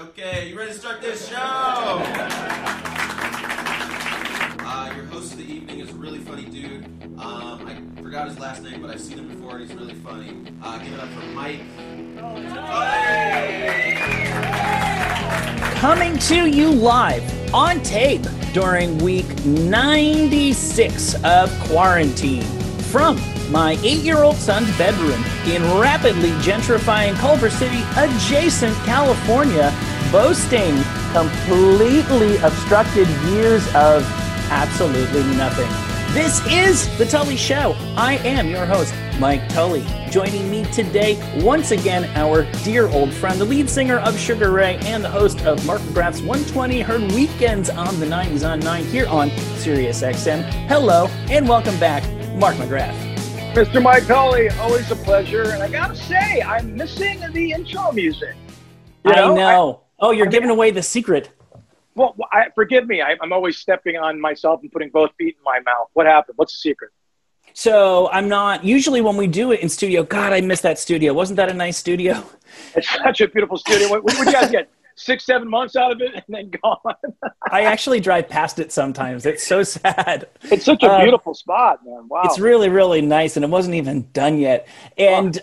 Okay, you ready to start this show? Uh, your host of the evening is a really funny dude. Um, I forgot his last name, but I've seen him before and he's really funny. Uh, give it up for Mike. Coming to you live on tape during week 96 of quarantine from my eight year old son's bedroom in rapidly gentrifying Culver City, adjacent California, boasting completely obstructed years of absolutely nothing. This is The Tully Show. I am your host, Mike Tully. Joining me today, once again, our dear old friend, the lead singer of Sugar Ray and the host of Mark McGrath's 120 Heard Weekends on the 90s on 9 here on Sirius XM. Hello and welcome back, Mark McGrath. Mr. Mike Tully, always a pleasure. And I gotta say, I'm missing the intro music. You know, I know. I, oh, you're I giving mean, away the secret. Well, I, forgive me. I, I'm always stepping on myself and putting both feet in my mouth. What happened? What's the secret? So I'm not usually when we do it in studio. God, I miss that studio. Wasn't that a nice studio? It's such a beautiful studio. What would you guys get? Six, seven months out of it and then gone. I actually drive past it sometimes. It's so sad. It's such a um, beautiful spot, man. Wow. It's really, really nice, and it wasn't even done yet. And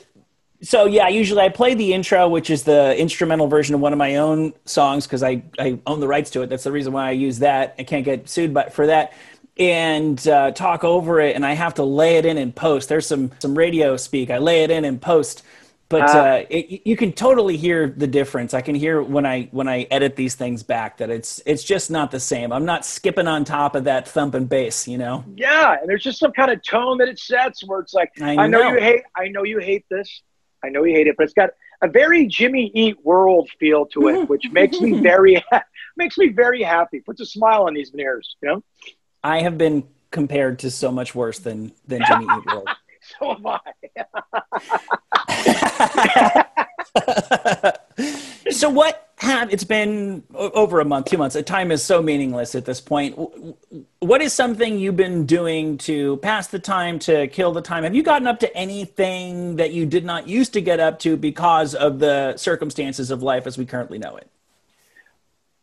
so yeah, usually I play the intro, which is the instrumental version of one of my own songs because I, I own the rights to it. That's the reason why I use that. I can't get sued but for that. And uh, talk over it, and I have to lay it in and post. There's some some radio speak. I lay it in and post, but uh, uh, it, you can totally hear the difference. I can hear when I when I edit these things back that it's it's just not the same. I'm not skipping on top of that thumping bass, you know. Yeah, and there's just some kind of tone that it sets where it's like, I know, I know you hate, I know you hate this I know you hate it, but it's got a very Jimmy Eat World feel to it, mm-hmm. which makes me mm-hmm. very makes me very happy. Puts a smile on these veneers, you know. I have been compared to so much worse than than Jimmy Eat World. so am I. so what have it's been over a month, two months. Time is so meaningless at this point. What is something you've been doing to pass the time, to kill the time? Have you gotten up to anything that you did not used to get up to because of the circumstances of life as we currently know it?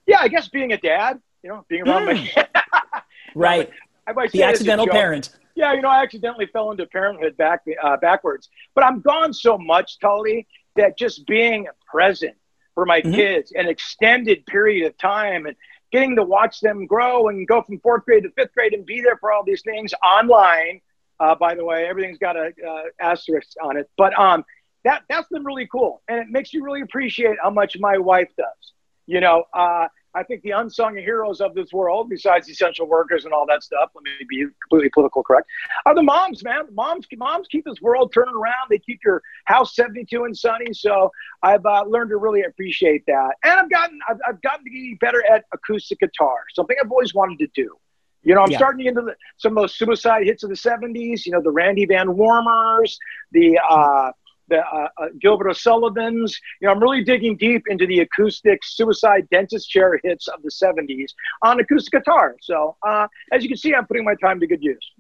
Yeah, I guess being a dad, you know, being around mm. my right, I might the accidental parent. Yeah, you know, I accidentally fell into parenthood back uh, backwards, but I'm gone so much, Tully, that just being present for my mm-hmm. kids an extended period of time and getting to watch them grow and go from fourth grade to fifth grade and be there for all these things online. Uh, by the way, everything's got a uh, asterisk on it, but um, that that's been really cool, and it makes you really appreciate how much my wife does. You know, uh, I think the unsung heroes of this world, besides essential workers and all that stuff, let me be completely political correct, are the moms, man. Moms, moms keep this world turning around. They keep your house 72 and sunny. So I've uh, learned to really appreciate that, and I've gotten I've, I've gotten to get better at acoustic guitar, something I've always wanted to do. You know, I'm yeah. starting to get into the, some of those suicide hits of the 70s. You know, the Randy VanWarmers, the uh, the uh, uh, Gilbert O'Sullivan's. You know, I'm really digging deep into the acoustic suicide dentist chair hits of the 70s on acoustic guitar. So, uh, as you can see, I'm putting my time to good use.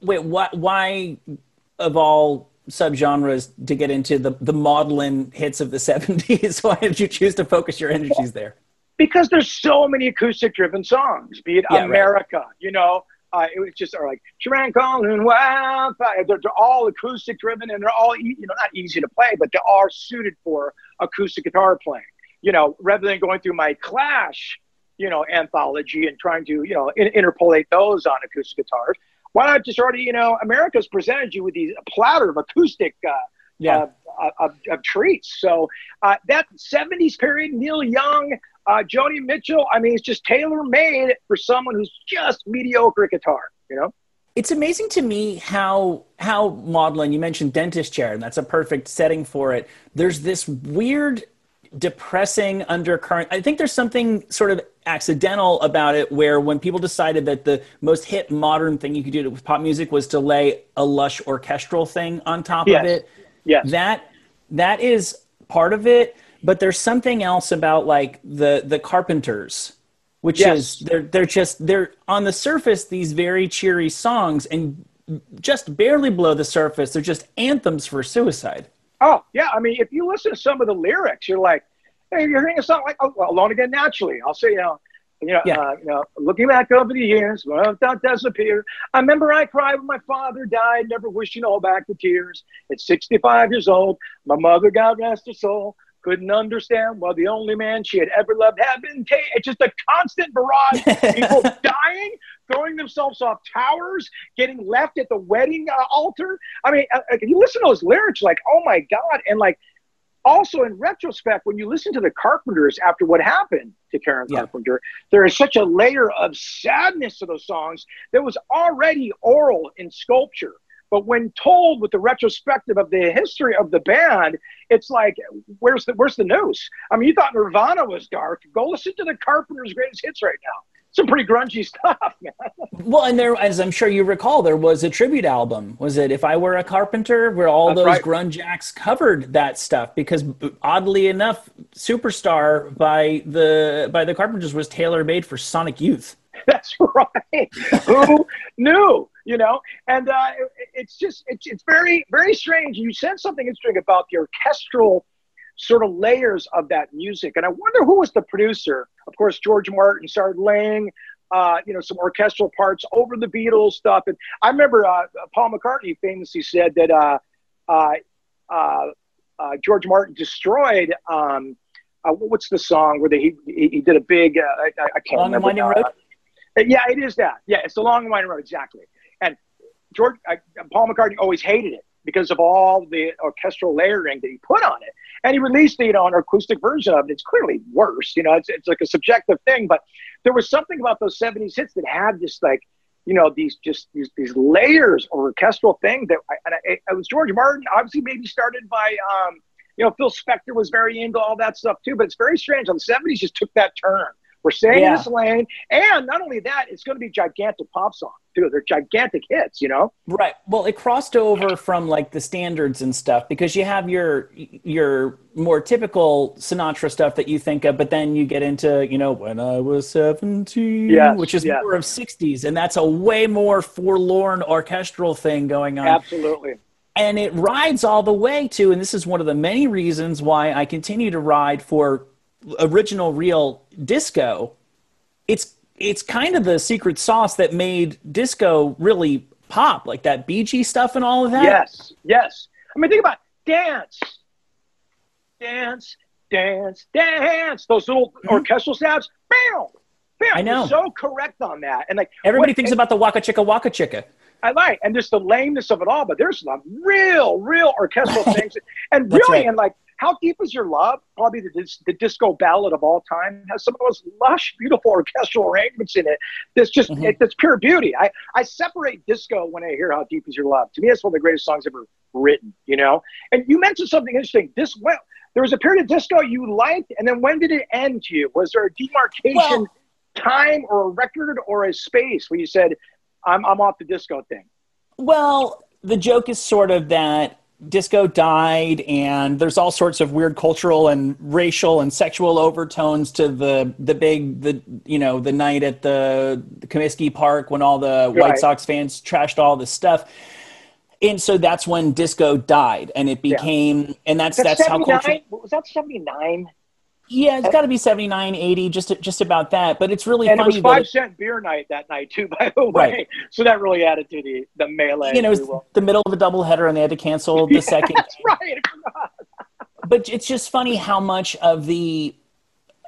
Wait, what? Why, of all subgenres, to get into the the maudlin hits of the 70s? Why did you choose to focus your energies there? Because there's so many acoustic driven songs, be it yeah, America, right. you know, uh, it was just like Sharon Collins, wildfire. They're, they're all acoustic driven and they're all you know not easy to play, but they are suited for acoustic guitar playing. You know, rather than going through my Clash, you know, anthology and trying to you know in, interpolate those on acoustic guitars, why not just already you know America's presented you with these a platter of acoustic. Uh, yeah. Uh, of, of, treats. So uh, that 70s period, Neil Young, uh, Joni Mitchell, I mean, it's just tailor made for someone who's just mediocre at guitar, you know? It's amazing to me how how maudlin you mentioned dentist chair, and that's a perfect setting for it. There's this weird depressing undercurrent. I think there's something sort of accidental about it where when people decided that the most hit modern thing you could do with pop music was to lay a lush orchestral thing on top yes. of it. Yes. That that is part of it but there's something else about like the the Carpenters, which yes. is they're they're just they're on the surface these very cheery songs and just barely below the surface they're just anthems for suicide. Oh yeah, I mean if you listen to some of the lyrics, you're like, hey, you're hearing a song like oh, well, Alone Again Naturally. I'll say, you know, you know, Yeah. uh, you know, looking back over the years, when I thought disappear. I remember I cried when my father died, never wishing all back the tears. At 65 years old, my mother, God rest her soul, couldn't understand why the only man she had ever loved had been taken. It's just a constant barrage of people dying, throwing themselves off towers, getting left at the wedding uh, altar. I mean, uh, you listen to those lyrics, like, oh my God. And like, also in retrospect, when you listen to the Carpenters after what happened to Karen Yeah. Carpenter, there is such a layer of sadness to those songs that was already oral in sculpture. But when told with the retrospective of the history of the band, it's like, where's the where's the news? I mean, you thought Nirvana was dark. Go listen to the Carpenters' greatest hits right now. Some pretty grungy stuff, man. Well, and there, as I'm sure you recall, there was a tribute album. Was it "If I Were a Carpenter," where all That's those right. grunge acts covered that stuff? Because oddly enough, "Superstar" by the by the Carpenters was tailor made for Sonic Youth. That's right. Who knew? You know, and uh, it, it's just it's it's very very strange. You said something interesting about the orchestral sort of layers of that music, and I wonder who was the producer. Of course, George Martin started laying. Uh, you know, some orchestral parts over the Beatles stuff. And I remember uh, Paul McCartney famously said that uh, uh, uh, uh, George Martin destroyed, um, uh, what's the song where they, he, he did a big, uh, I, I can't Long remember. Winding. Road? Yeah, it is that. Yeah, it's the Long and Winding Road, exactly. And George, uh, Paul McCartney always hated it because of all the orchestral layering that he put on it. And he released, you know, an acoustic version of it. It's clearly worse. You know, it's, it's like a subjective thing. But there was something about those 70s hits that had this, like, you know, these just these, these layers of orchestral thing that, I, and I, it was George Martin, obviously maybe started by, um, you know, Phil Spector was very into all that stuff too. But it's very strange. The 70s just took that turn. We're staying Yeah. in this lane. And not only that, it's going to be gigantic pop songs too. They're gigantic hits, you know? Right. Well, it crossed over from like the standards and stuff because you have your your more typical Sinatra stuff that you think of, but then you get into you know when I was seventeen, Yes, which is yes. more of '60s, and that's a way more forlorn orchestral thing going on. Absolutely. and it rides all the way to and this is one of the many reasons why i continue to ride for original real disco it's it's kind of the secret sauce that made disco really pop like that Bee Gees stuff and all of that Yes, yes. I mean, think about dance, dance, dance, dance. Those little orchestral stabs. Bam, bam. Mm-hmm. I know. You're so correct on that. And like everybody what- thinks about the waka chicka waka chicka I like, and just the lameness of it all. But there's some real, real orchestral things, and really, right. and like, how deep is your love? Probably the, dis- the disco ballad of all time has some of those lush, beautiful orchestral arrangements in it. That's just Mhm. it, that's pure beauty. I I separate disco when I hear how deep is your love. To me, it's one of the greatest songs ever written. You know, and you mentioned something interesting. This well, there was a period of disco you liked, and then when did it end to you? Was there a demarcation? Well- time or a record or a space where you said I'm, I'm off the disco thing Well, the joke is sort of that disco died, and there's all sorts of weird cultural and racial and sexual overtones to the the big the you know the night at the, Comiskey Park when all the White Sox fans trashed all this stuff. And so that's when disco died, and it became, and that's that's how culture. was that 79 Yeah, it's got to be 79, 80, just just about that. But it's really and it funny was that five it- beer night that night too by the way Right. so that really added to the the melee you know, it's you the middle of a doubleheader, and they had to cancel the second. that's right but it's just funny how much of the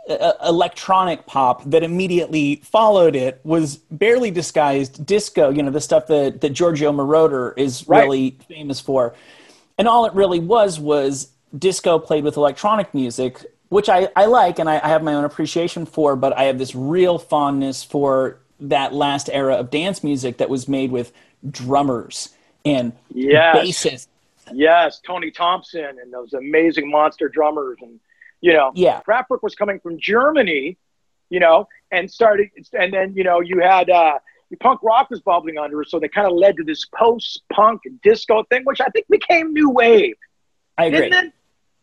uh, electronic pop that immediately followed it was barely disguised disco you know the stuff that, that giorgio moroder is Right. really famous for and all it really was was disco played with electronic music which i, I like and I, I have my own appreciation for but i have this real fondness for that last era of dance music that was made with drummers and Yes. bassists yes tony thompson and those amazing monster drummers and you know Yeah. Kraftwerk was coming from germany you know and started and then you know you had uh punk rock was bubbling under so they kind of led to this post-punk disco thing which i think became new wave i agree didn't it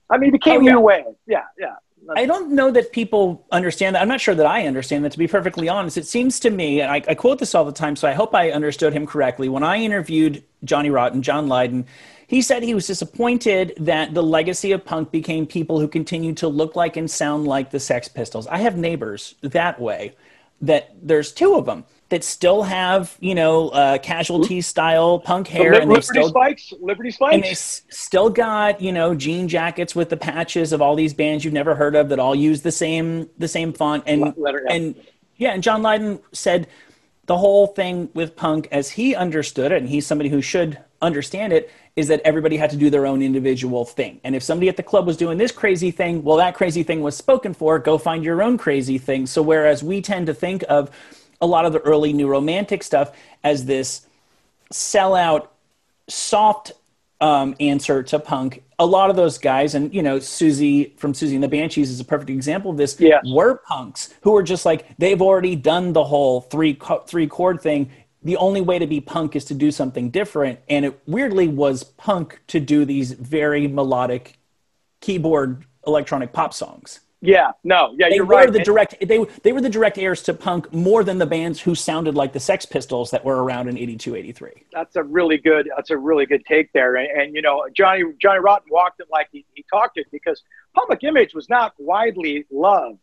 i mean it became Oh, yeah. new wave yeah yeah I don't know that people understand that. I'm not sure that I understand that, to be perfectly honest. It seems to me, and I, I quote this all the time, so I hope I understood him correctly. When I interviewed Johnny Rotten, John Lydon, he said he was disappointed that the legacy of punk became people who continue to look like and sound like the Sex Pistols. I have neighbors that way, that there's two of them that still have, you know, uh, casualty style punk hair. Li- and they Liberty still, Spikes, Liberty Spikes. and they s- still got you know jean jackets with the patches of all these bands you've never heard of that all use the same the same font and letter, and yeah and john lydon said the whole thing with punk as he understood it and he's somebody who should understand it is that everybody had to do their own individual thing and if somebody at the club was doing this crazy thing well that crazy thing was spoken for go find your own crazy thing so whereas we tend to think of a lot of the early new romantic stuff as this sellout soft um, answer to punk. A lot of those guys, and you know, Siouxsie from Siouxsie and the Banshees is a perfect example of this. Yeah. were punks who were just like they've already done the whole three three chord thing. The only way to be punk is to do something different, and it weirdly was punk to do these very melodic keyboard electronic pop songs. Yeah, no, yeah, They you're were right. the direct they they were the direct heirs to punk more than the bands who sounded like the Sex Pistols that were around in 82 83. that's a really good that's a really good take there and, and you know johnny johnny rotten walked it like he, he talked it because public image was not widely loved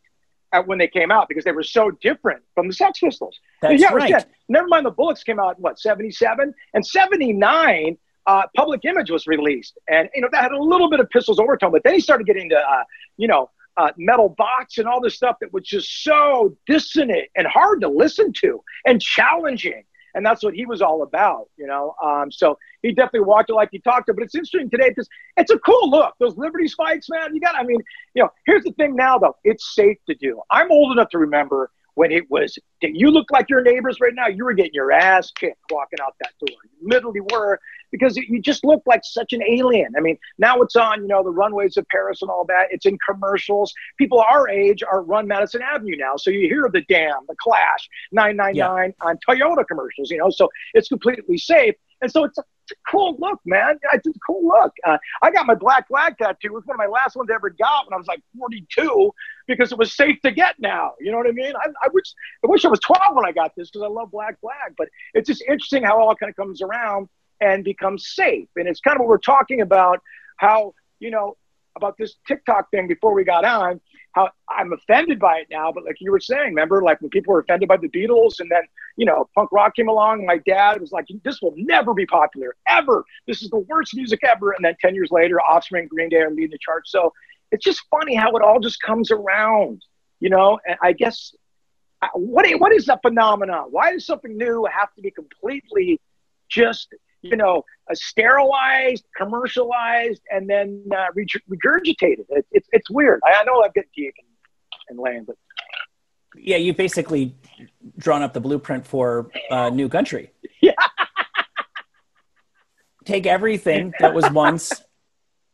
at when they came out because they were so different from the sex pistols That's yeah, right. yeah, never mind the bollocks came out in what 77 and 79 uh, public image was released and you know that had a little bit of pistols overtone but then he started getting to uh, you know uh, metal box and all this stuff that was just so dissonant and hard to listen to and challenging and that's what he was all about, you know. Um, so he definitely walked it like he talked it. But it's interesting today because it's a cool look. Those Liberty spikes, man. You got. I mean, you know. Here's the thing now, though. It's safe to do. I'm old enough to remember when it was. You look like your neighbors right now. You were getting your ass kicked walking out that door. You literally were because you just looked like such an alien. I mean, now it's on, you know, the runways of Paris and all that. It's in commercials. People our age are run Madison Avenue now. So you hear the Damned, the Clash, 999 on Toyota commercials, you know, so it's completely safe. And so it's a, it's a cool look, man. It's a cool look. Uh, I got my black flag tattoo. It was one of my last ones I ever got when I was like 42 because it was safe to get now. You know what I mean? I, I wish I wish I was 12 when I got this because I love black flag. But it's just interesting how all kind of comes around and becomes safe. And it's kind of what we're talking about how, you know, about this TikTok thing before we got on, how I'm offended by it now. But like you were saying, remember, like when people were offended by the Beatles and then, you know, punk rock came along, my dad was like, this will never be popular, ever. This is the worst music ever. And then 10 years later, Offspring, Green Day are leading the charts. So it's just funny how it all just comes around, you know? And I guess, uh, what, what is that phenomenon? Why does something new have to be completely just you know, uh, sterilized, commercialized, and then uh, regurgitated. It, it's it's weird. I, I know I've got deep and, and land, but Yeah, you basically drawn up the blueprint for uh, New Country. Yeah. Take everything that was once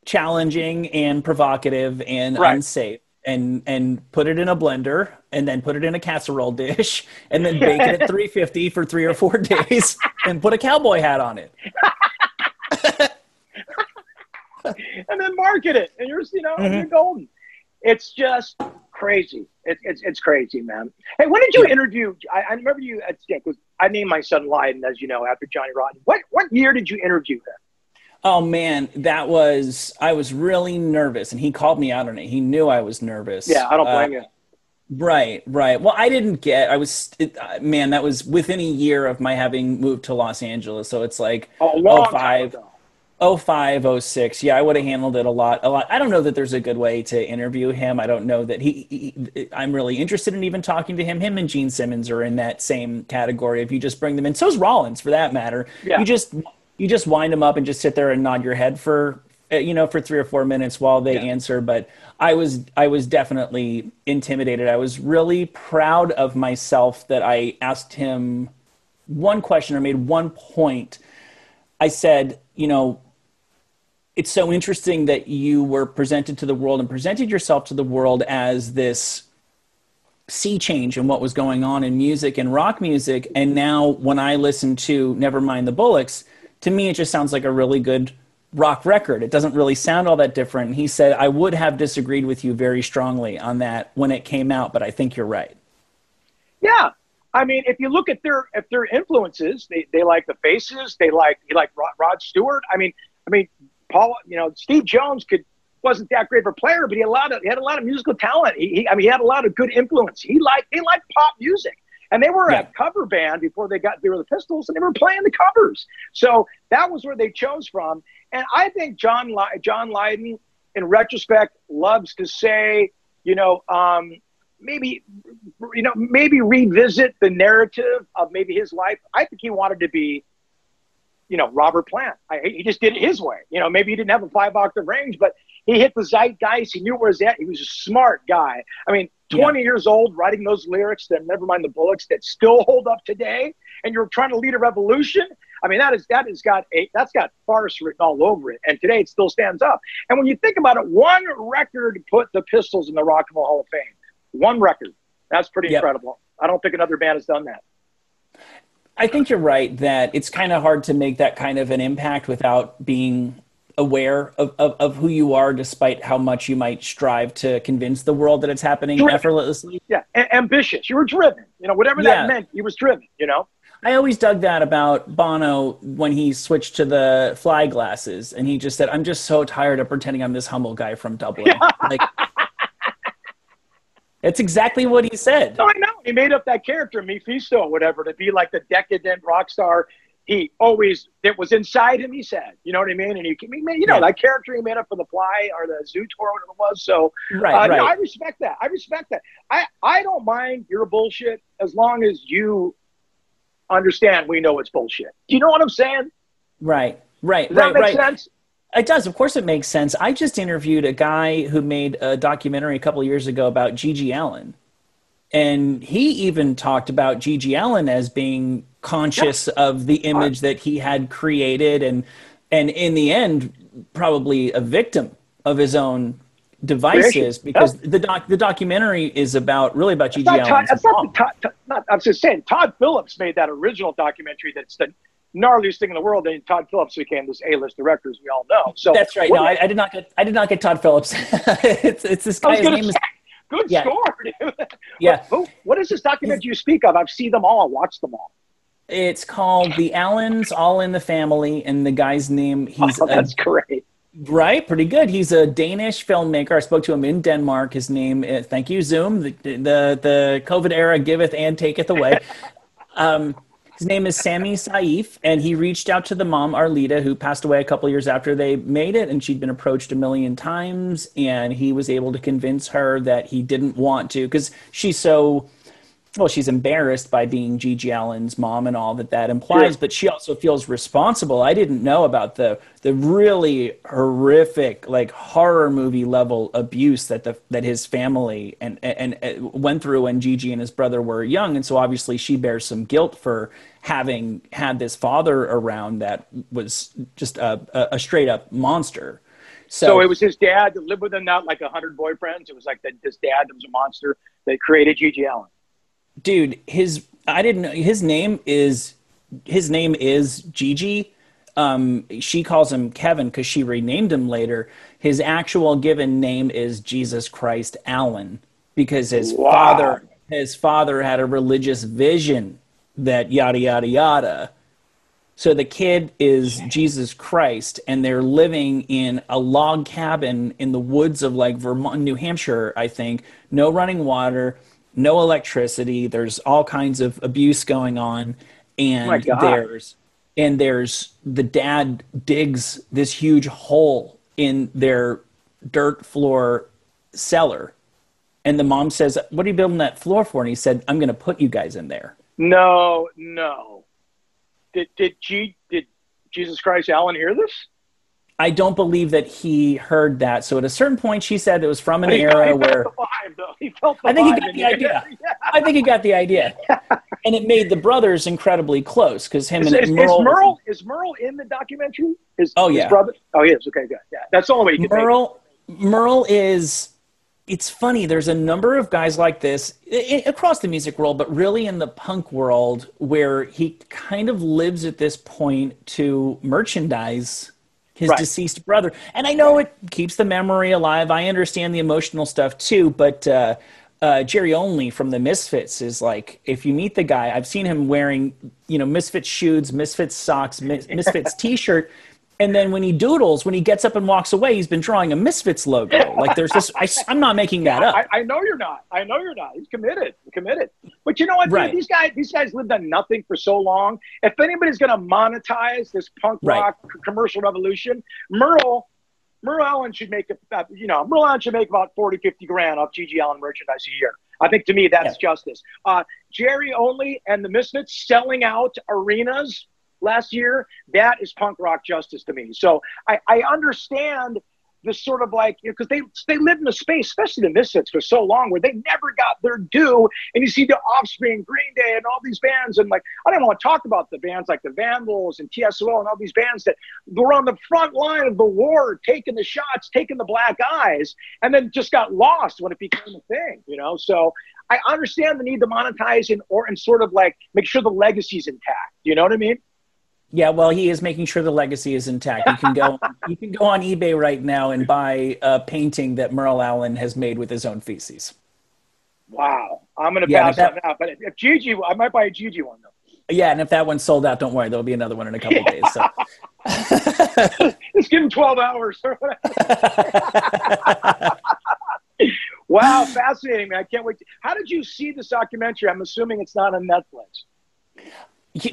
challenging and provocative and Right. unsafe and and put it in a blender and then put it in a casserole dish and then bake it at 350 for 3 or 4 days and put a cowboy hat on it. and then market it, and you're you know Mhm. you're golden. It's just crazy. It's it's it's crazy, man. Hey, when did you interview? I, I remember you at Stink. Was I named my son Lydon, as you know, after Johnny Rotten. What what year did you interview him? Oh man, that was I was really nervous and he called me out on it. He knew I was nervous. Yeah, I don't Uh, blame you. Right, right. Well, I didn't get. I was, it, uh, man. That was within a year of my having moved to Los Angeles, so it's like Oh, time 05, ago. 05, 06. Yeah, I would have handled it a lot, a lot. I don't know that there's a good way to interview him. I don't know that he, he. I'm really interested in even talking to him. Him and Gene Simmons are in that same category. If you just bring them in, so's Rollins for that matter. Yeah. You just you just wind them up and just sit there and nod your head for uh, you know for three or four minutes while they Yeah. answer. But I was I was definitely intimidated. I was really proud of myself that I asked him one question or made one point. I said, you know, it's so interesting that you were presented to the world and presented yourself to the world as this sea change in what was going on in music and rock music. And now when I listen to Nevermind the Bollocks, to me, it just sounds like a really good rock record. It doesn't really sound all that different. He said, I would have disagreed with you very strongly on that when it came out, but I think you're right. Yeah. I mean, if you look at their if their influences, they, they like the Faces, they like they like Rod, Rod Stewart. I mean, I mean, Paul, you know, Steve Jones could wasn't that great of a player, but he had a lot of he had a lot of musical talent. He, he I mean, he had a lot of good influence. He liked he liked pop music. And they were yeah. a cover band before they got they were the Pistols, and they were playing the covers. So that was where they chose from. And I think John John Lydon, in retrospect, loves to say, you know, um, maybe, you know, maybe revisit the narrative of maybe his life. I think he wanted to be, you know, Robert Plant. I, he just did it his way. You know, maybe he didn't have a five octave range, but he hit the zeitgeist. He knew where he was at. He was a smart guy. I mean, 20 yeah. years old writing those lyrics that never mind the bollocks that still hold up today and you're trying to lead a revolution? I mean that is that has got a that's got farce written all over it and today it still stands up. And when you think about it one record put the pistols in the rock and roll hall of fame. One record. That's pretty yep. incredible. I don't think another band has done that. I think you're right that it's kind of hard to make that kind of an impact without being aware of, of, of, who you are despite how much you might strive to convince the world that it's happening driven. effortlessly yeah A- ambitious you were driven you know whatever that yeah. meant he was driven you know i always dug that about bono when he switched to the fly glasses and he just said i'm just so tired of pretending i'm this humble guy from dublin like That's exactly what he said. No, I know. He made up that character, Mephisto, or whatever, to be like the decadent rock star he always it was inside him. He said, you know what I mean, and he, you know, yeah. that character he made up for the Fly or the Zoo tour, whatever it was. So, right, uh, right. No, I respect that. I respect that. I I don't mind your bullshit as long as you understand we know it's bullshit. Do you know what I'm saying? Right, right, Does right, that make right. sense? It does. Of course, it makes sense. I just interviewed a guy who made a documentary a couple years ago about GG Allin. And he even talked about GG Allin as being conscious yeah. of the image that he had created and and in the end probably a victim of his own devices because the doc the documentary is about really about GG Allin. That's not, Todd, not, I'm just saying Todd Phillips made that original documentary that's the gnarliest thing in the world. And Todd Phillips became this A-list director, as we all know. So that's right. No, I, I, did not get I did not get Todd Phillips. it's it's this guy. His name is Good yeah. score, dude. Yeah. What, what is this documentary you speak of? I've seen them all. I watched them all. It's called The Allins All in the Family, and the guy's name he's oh, that's a, great. Right, pretty good. He's a Danish filmmaker. I spoke to him in Denmark. His name, is, thank you, Zoom. The, the the COVID era giveth and taketh away. um, his name is Sami Saif, and he reached out to the mom, Arlita, who passed away a couple years after they made it, and she'd been approached a million times, and he was able to convince her that he didn't want to because she's so well, she's embarrassed by being GG Allin's mom and all that that implies, but she also feels responsible. I didn't know about the the really horrific, like horror movie level abuse that the that his family and and, and uh, went through when GG and his brother were young, and so obviously she bears some guilt for having had this father around that was just a, a, straight up monster. So, so, it was his dad that lived with him, not like a hundred boyfriends. It was like that. His dad that was a monster that created GG Allin dude, his I didn't know his name is his name is Gigi. Um, she calls him Kevin because she renamed him later. His actual given name is Jesus Christ Allin because his wow. father his father had a religious vision that yada yada yada. So the kid is Jesus Christ, and they're living in a log cabin in the woods of like Vermont, New Hampshire, I think. No running water no electricity. There's all kinds of abuse going on, and oh there's and there's the dad digs this huge hole in their dirt floor cellar, and the mom says, "What are you building that floor for?" And he said, "I'm going to put you guys in there." No, no. Did did G did Jesus Christ Allin hear this? I don't believe that he heard that. So at a certain point, she said it was from an era where vibe, I think he got the idea. Yeah. I think he got the idea, and it made the brothers incredibly close because him is, and is, Merle, is Merle is Merle in the documentary? Is, oh yeah, brother. Oh he is. Okay, good. Yeah, that's the only way you can. Merle Merle is. It's funny. There's a number of guys like this it, across the music world, but really in the punk world, where he kind of lives at this point to merchandise his right. deceased brother. And I know it keeps the memory alive. I understand the emotional stuff too, but uh, uh, Jerry Only from the Misfits is like, if you meet the guy, I've seen him wearing, you know, Misfits shoes, Misfits socks, Misfits t-shirt. And then when he doodles, when he gets up and walks away, he's been drawing a Misfits logo. Like there's this, I, am not making that up. I, I, know you're not. I know you're not. He's committed. committed. But you know what? Right. These guys, these guys lived on nothing for so long. If anybody's going to monetize this punk rock right. commercial revolution, Merle, Merle Allin should make, a, you know, Merle Allin should make about 40, 50 grand off GG Allin merchandise a year. I think to me that's yeah. justice. Uh, Jerry Only and the Misfits selling out arenas last year, that is punk rock justice to me. So I, I understand this sort of like because you know, they they lived in a space, especially the Misfits, for so long where they never got their due. And you see the Offspring, Green Day, and all these bands, and like I don't want to talk about the bands like the Vandals and TSO and all these bands that were on the front line of the war, taking the shots, taking the black eyes, and then just got lost when it became a thing. You know, so I understand the need to monetize and or and sort of like make sure the legacy's intact. You know what I mean? Yeah, well, he is making sure the legacy is intact. You can go, you can go on eBay right now and buy a painting that Merle Allin has made with his own feces. Wow, I'm going to yeah, pass that, that out. But if Gigi, I might buy a Gigi one though. Yeah, and if that one's sold out, don't worry, there'll be another one in a couple yeah. days. So. Just give him 12 hours. wow, fascinating, man! I can't wait. To, how did you see this documentary? I'm assuming it's not on Netflix.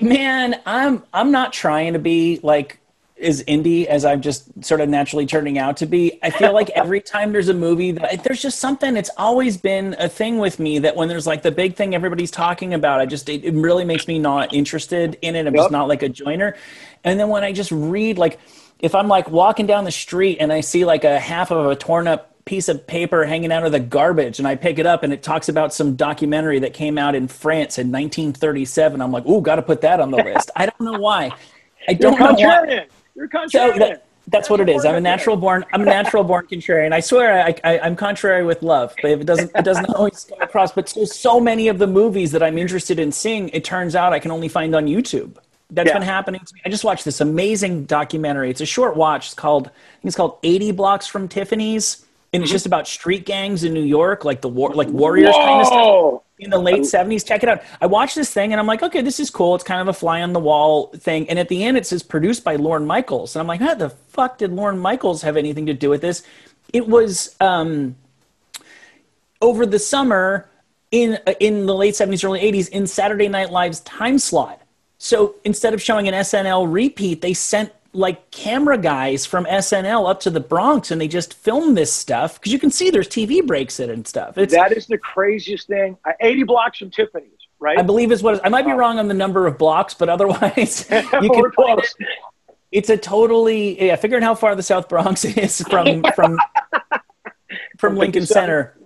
Man, I'm I'm not trying to be like as indie as I'm just sort of naturally turning out to be. I feel like every time there's a movie that there's just something. It's always been a thing with me that when there's like the big thing everybody's talking about, I just it, it really makes me not interested in it. I'm yep. just not like a joiner. And then when I just read like if I'm like walking down the street and I see like a half of a torn up piece of paper hanging out of the garbage and I pick it up and it talks about some documentary that came out in France in 1937. I'm like, "Ooh, got to put that on the list." I don't know why. I don't You're know why. You're contrarian. So that, that's what it is. I'm a natural born. I'm a natural born contrarian. I swear, I, I, am contrary with love, but if it doesn't, it doesn't always come across. But so, so many of the movies that I'm interested in seeing, it turns out I can only find on YouTube. That's yeah. been happening to me. I just watched this amazing documentary. It's a short watch. It's called, I think it's called 80 Blocks from Tiffany's and it's just about street gangs in New York, like the war, like warriors Whoa! kind of stuff in the late seventies. Check it out. I watched this thing and I'm like, okay, this is cool. It's kind of a fly on the wall thing. And at the end, it says produced by Lorne Michaels, and I'm like, how the fuck did Lorne Michaels have anything to do with this? It was um, over the summer in in the late seventies, early eighties in Saturday Night Live's time slot. So instead of showing an SNL repeat, they sent like camera guys from SNL up to the Bronx and they just film this stuff because you can see there's TV breaks in it and stuff. It's, that is the craziest thing. Uh, 80 blocks from Tiffany's, right? I believe is what I might be wrong on the number of blocks, but otherwise you can close. It. It's a totally yeah. Figuring how far the South Bronx is from from from Lincoln Center.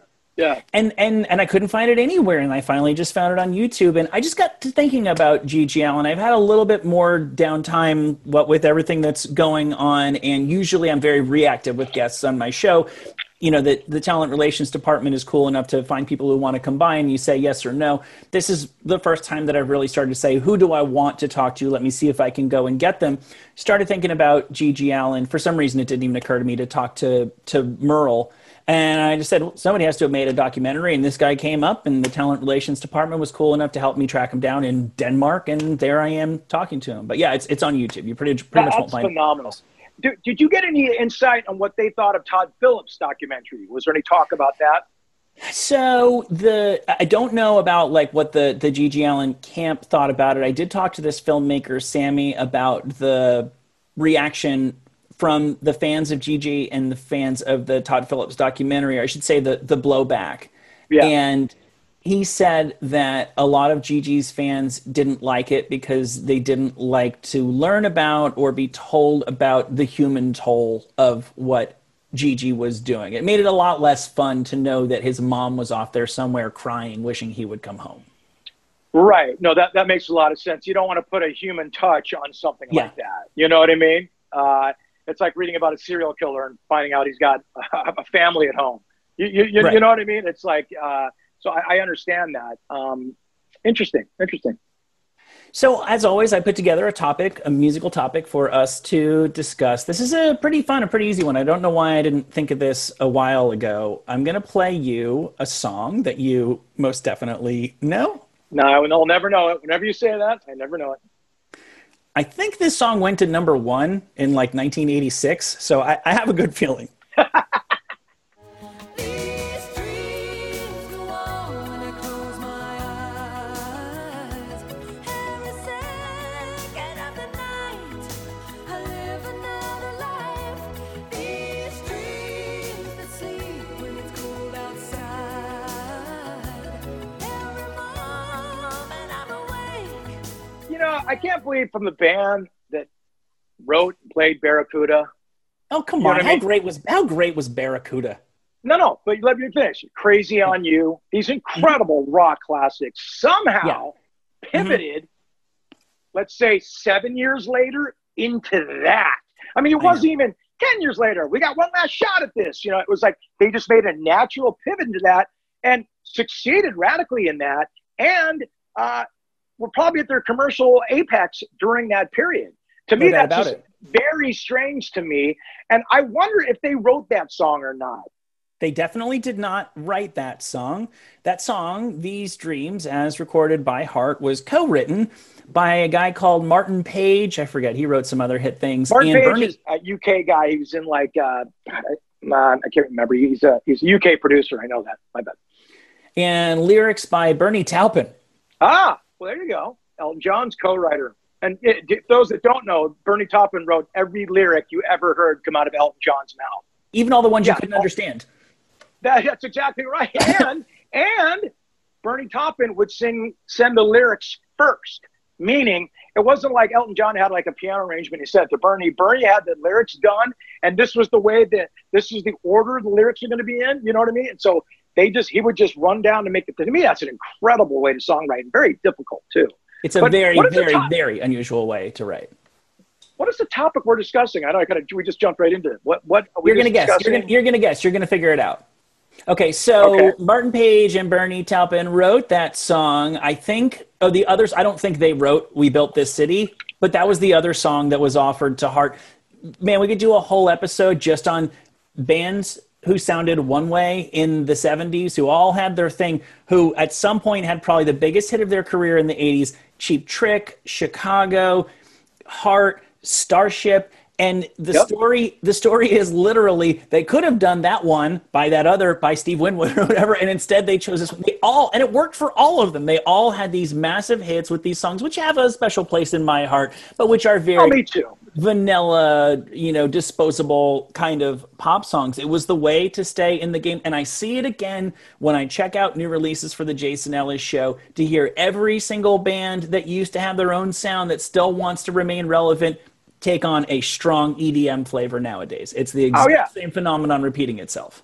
Yeah. And and and I couldn't find it anywhere, and I finally just found it on YouTube. And I just got to thinking about GG Allin. I've had a little bit more downtime, what with everything that's going on, and usually I'm very reactive with guests on my show. You know, the the talent relations department is cool enough to find people who want to combine. You say yes or no. This is the first time that I've really started to say, who do I want to talk to? Let me see if I can go and get them. Started thinking about GG Allin. For some reason, it didn't even occur to me to talk to to Merle and I just said, somebody has to have made a documentary. And this guy came up, and the talent relations department was cool enough to help me track him down in Denmark. And there I am talking to him. But yeah, it's, it's on YouTube. You pretty, pretty much won't find phenomenal. Did, did you get any insight on what they thought of Todd Phillips' documentary? Was there any talk about that? So the I don't know about like what the the GG Allin camp thought about it. I did talk to this filmmaker Sami about the reaction from the fans of GG and the fans of the Todd Phillips documentary, or I should say the the blowback. Yeah. And he said that a lot of GG's fans didn't like it because they didn't like to learn about or be told about the human toll of what GG was doing. It made it a lot less fun to know that his mom was off there somewhere crying, wishing he would come home. Right. No, that, that makes a lot of sense. You don't want to put a human touch on something yeah. like that. You know what I mean? Uh, it's like reading about a serial killer and finding out he's got a family at home. You, you, you, right. you know what I mean? It's like, uh, so I, I, understand that. Um, interesting, interesting. So, as always, I put together a topic, a musical topic for us to discuss. This is a pretty fun, a pretty easy one. I don't know why I didn't think of this a while ago. I'm going to play you a song that you most definitely know. No, and I'll never know it. Whenever you say that, I never know it. I think this song went to number one in like 1986, so I, I have a good feeling. I can't believe from the band that wrote and played Barracuda. Oh come you on! How I mean? great was how great was Barracuda? No, no, but let me finish. Crazy on You. These incredible mm-hmm. rock classics somehow yeah. pivoted. Mm-hmm. Let's say seven years later into that. I mean, it wasn't even ten years later. We got one last shot at this. You know, it was like they just made a natural pivot into that and succeeded radically in that. And uh, were probably at their commercial apex during that period. To no me, that's just it. very strange to me. And I wonder if they wrote that song or not. They definitely did not write that song. That song, These Dreams, as recorded by Heart, was co written by a guy called Martin Page. I forget, he wrote some other hit things. Martin and Page Bernie... is a UK guy. He was in like, uh, I can't remember. He's a, he's a UK producer. I know that. My bad. And lyrics by Bernie Taupin. Ah, well, there you go. Elton John's co-writer. And it, those that don't know, Bernie Taupin wrote every lyric you ever heard come out of Elton John's mouth. Even all the ones yeah. you couldn't understand. That, that's exactly right. And and Bernie Taupin would sing send the lyrics first, meaning it wasn't like Elton John had like a piano arrangement. He said to Bernie, Bernie had the lyrics done, and this was the way that this is the order the lyrics are going to be in. You know what I mean? And so they just he would just run down to make it. To me, that's an incredible way to songwrite and very difficult too. It's a but very, very, very unusual way to write. What is the topic we're discussing? I know I kind of we just jumped right into it. What? What? You're gonna guess. You're gonna, you're gonna guess. You're gonna figure it out. Okay, so okay. Martin Page and Bernie Taupin wrote that song. I think. Oh, the others. I don't think they wrote "We Built This City," but that was the other song that was offered to Heart. Man, we could do a whole episode just on bands who sounded one way in the 70s, who all had their thing, who at some point had probably the biggest hit of their career in the 80s Cheap Trick, Chicago, Heart, Starship. And the yep. story, the story is literally they could have done that one by that other by Steve Winwood or whatever, and instead they chose this one. They all and it worked for all of them. They all had these massive hits with these songs, which have a special place in my heart, but which are oh, very oh, me too vanilla, you know, disposable kind of pop songs. It was the way to stay in the game. And I see it again when I check out new releases for the Jason Ellis show to hear every single band that used to have their own sound that still wants to remain relevant take on a strong EDM flavor nowadays. It's the exact oh, yeah. same phenomenon repeating itself.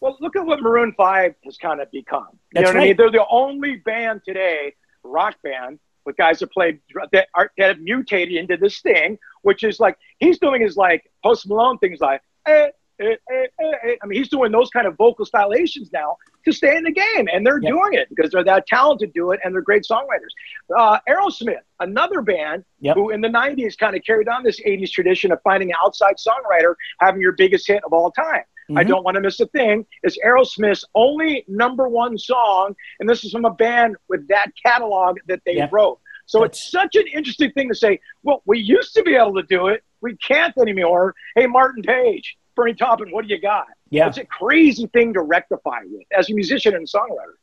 Well, look at what Maroon 5 has kind of become. You That's know what right. I mean? They're the only band today, rock band, with guys that play that, are, that have mutated into this thing, which is like he's doing his like Post Malone things like. Eh, eh, eh, eh. I mean, he's doing those kind of vocal stylations now to stay in the game, and they're yep. doing it because they're that talented to do it, and they're great songwriters. Uh, Aerosmith, another band yep. who in the '90s kind of carried on this '80s tradition of finding an outside songwriter having your biggest hit of all time. Mm-hmm. I don't want to miss a thing. Is Aerosmith's only number one song, and this is from a band with that catalog that they yeah. wrote. So That's... it's such an interesting thing to say. Well, we used to be able to do it. We can't anymore. Hey, Martin Page, Bernie Taupin, what do you got? Yeah. It's a crazy thing to rectify with as a musician and songwriter.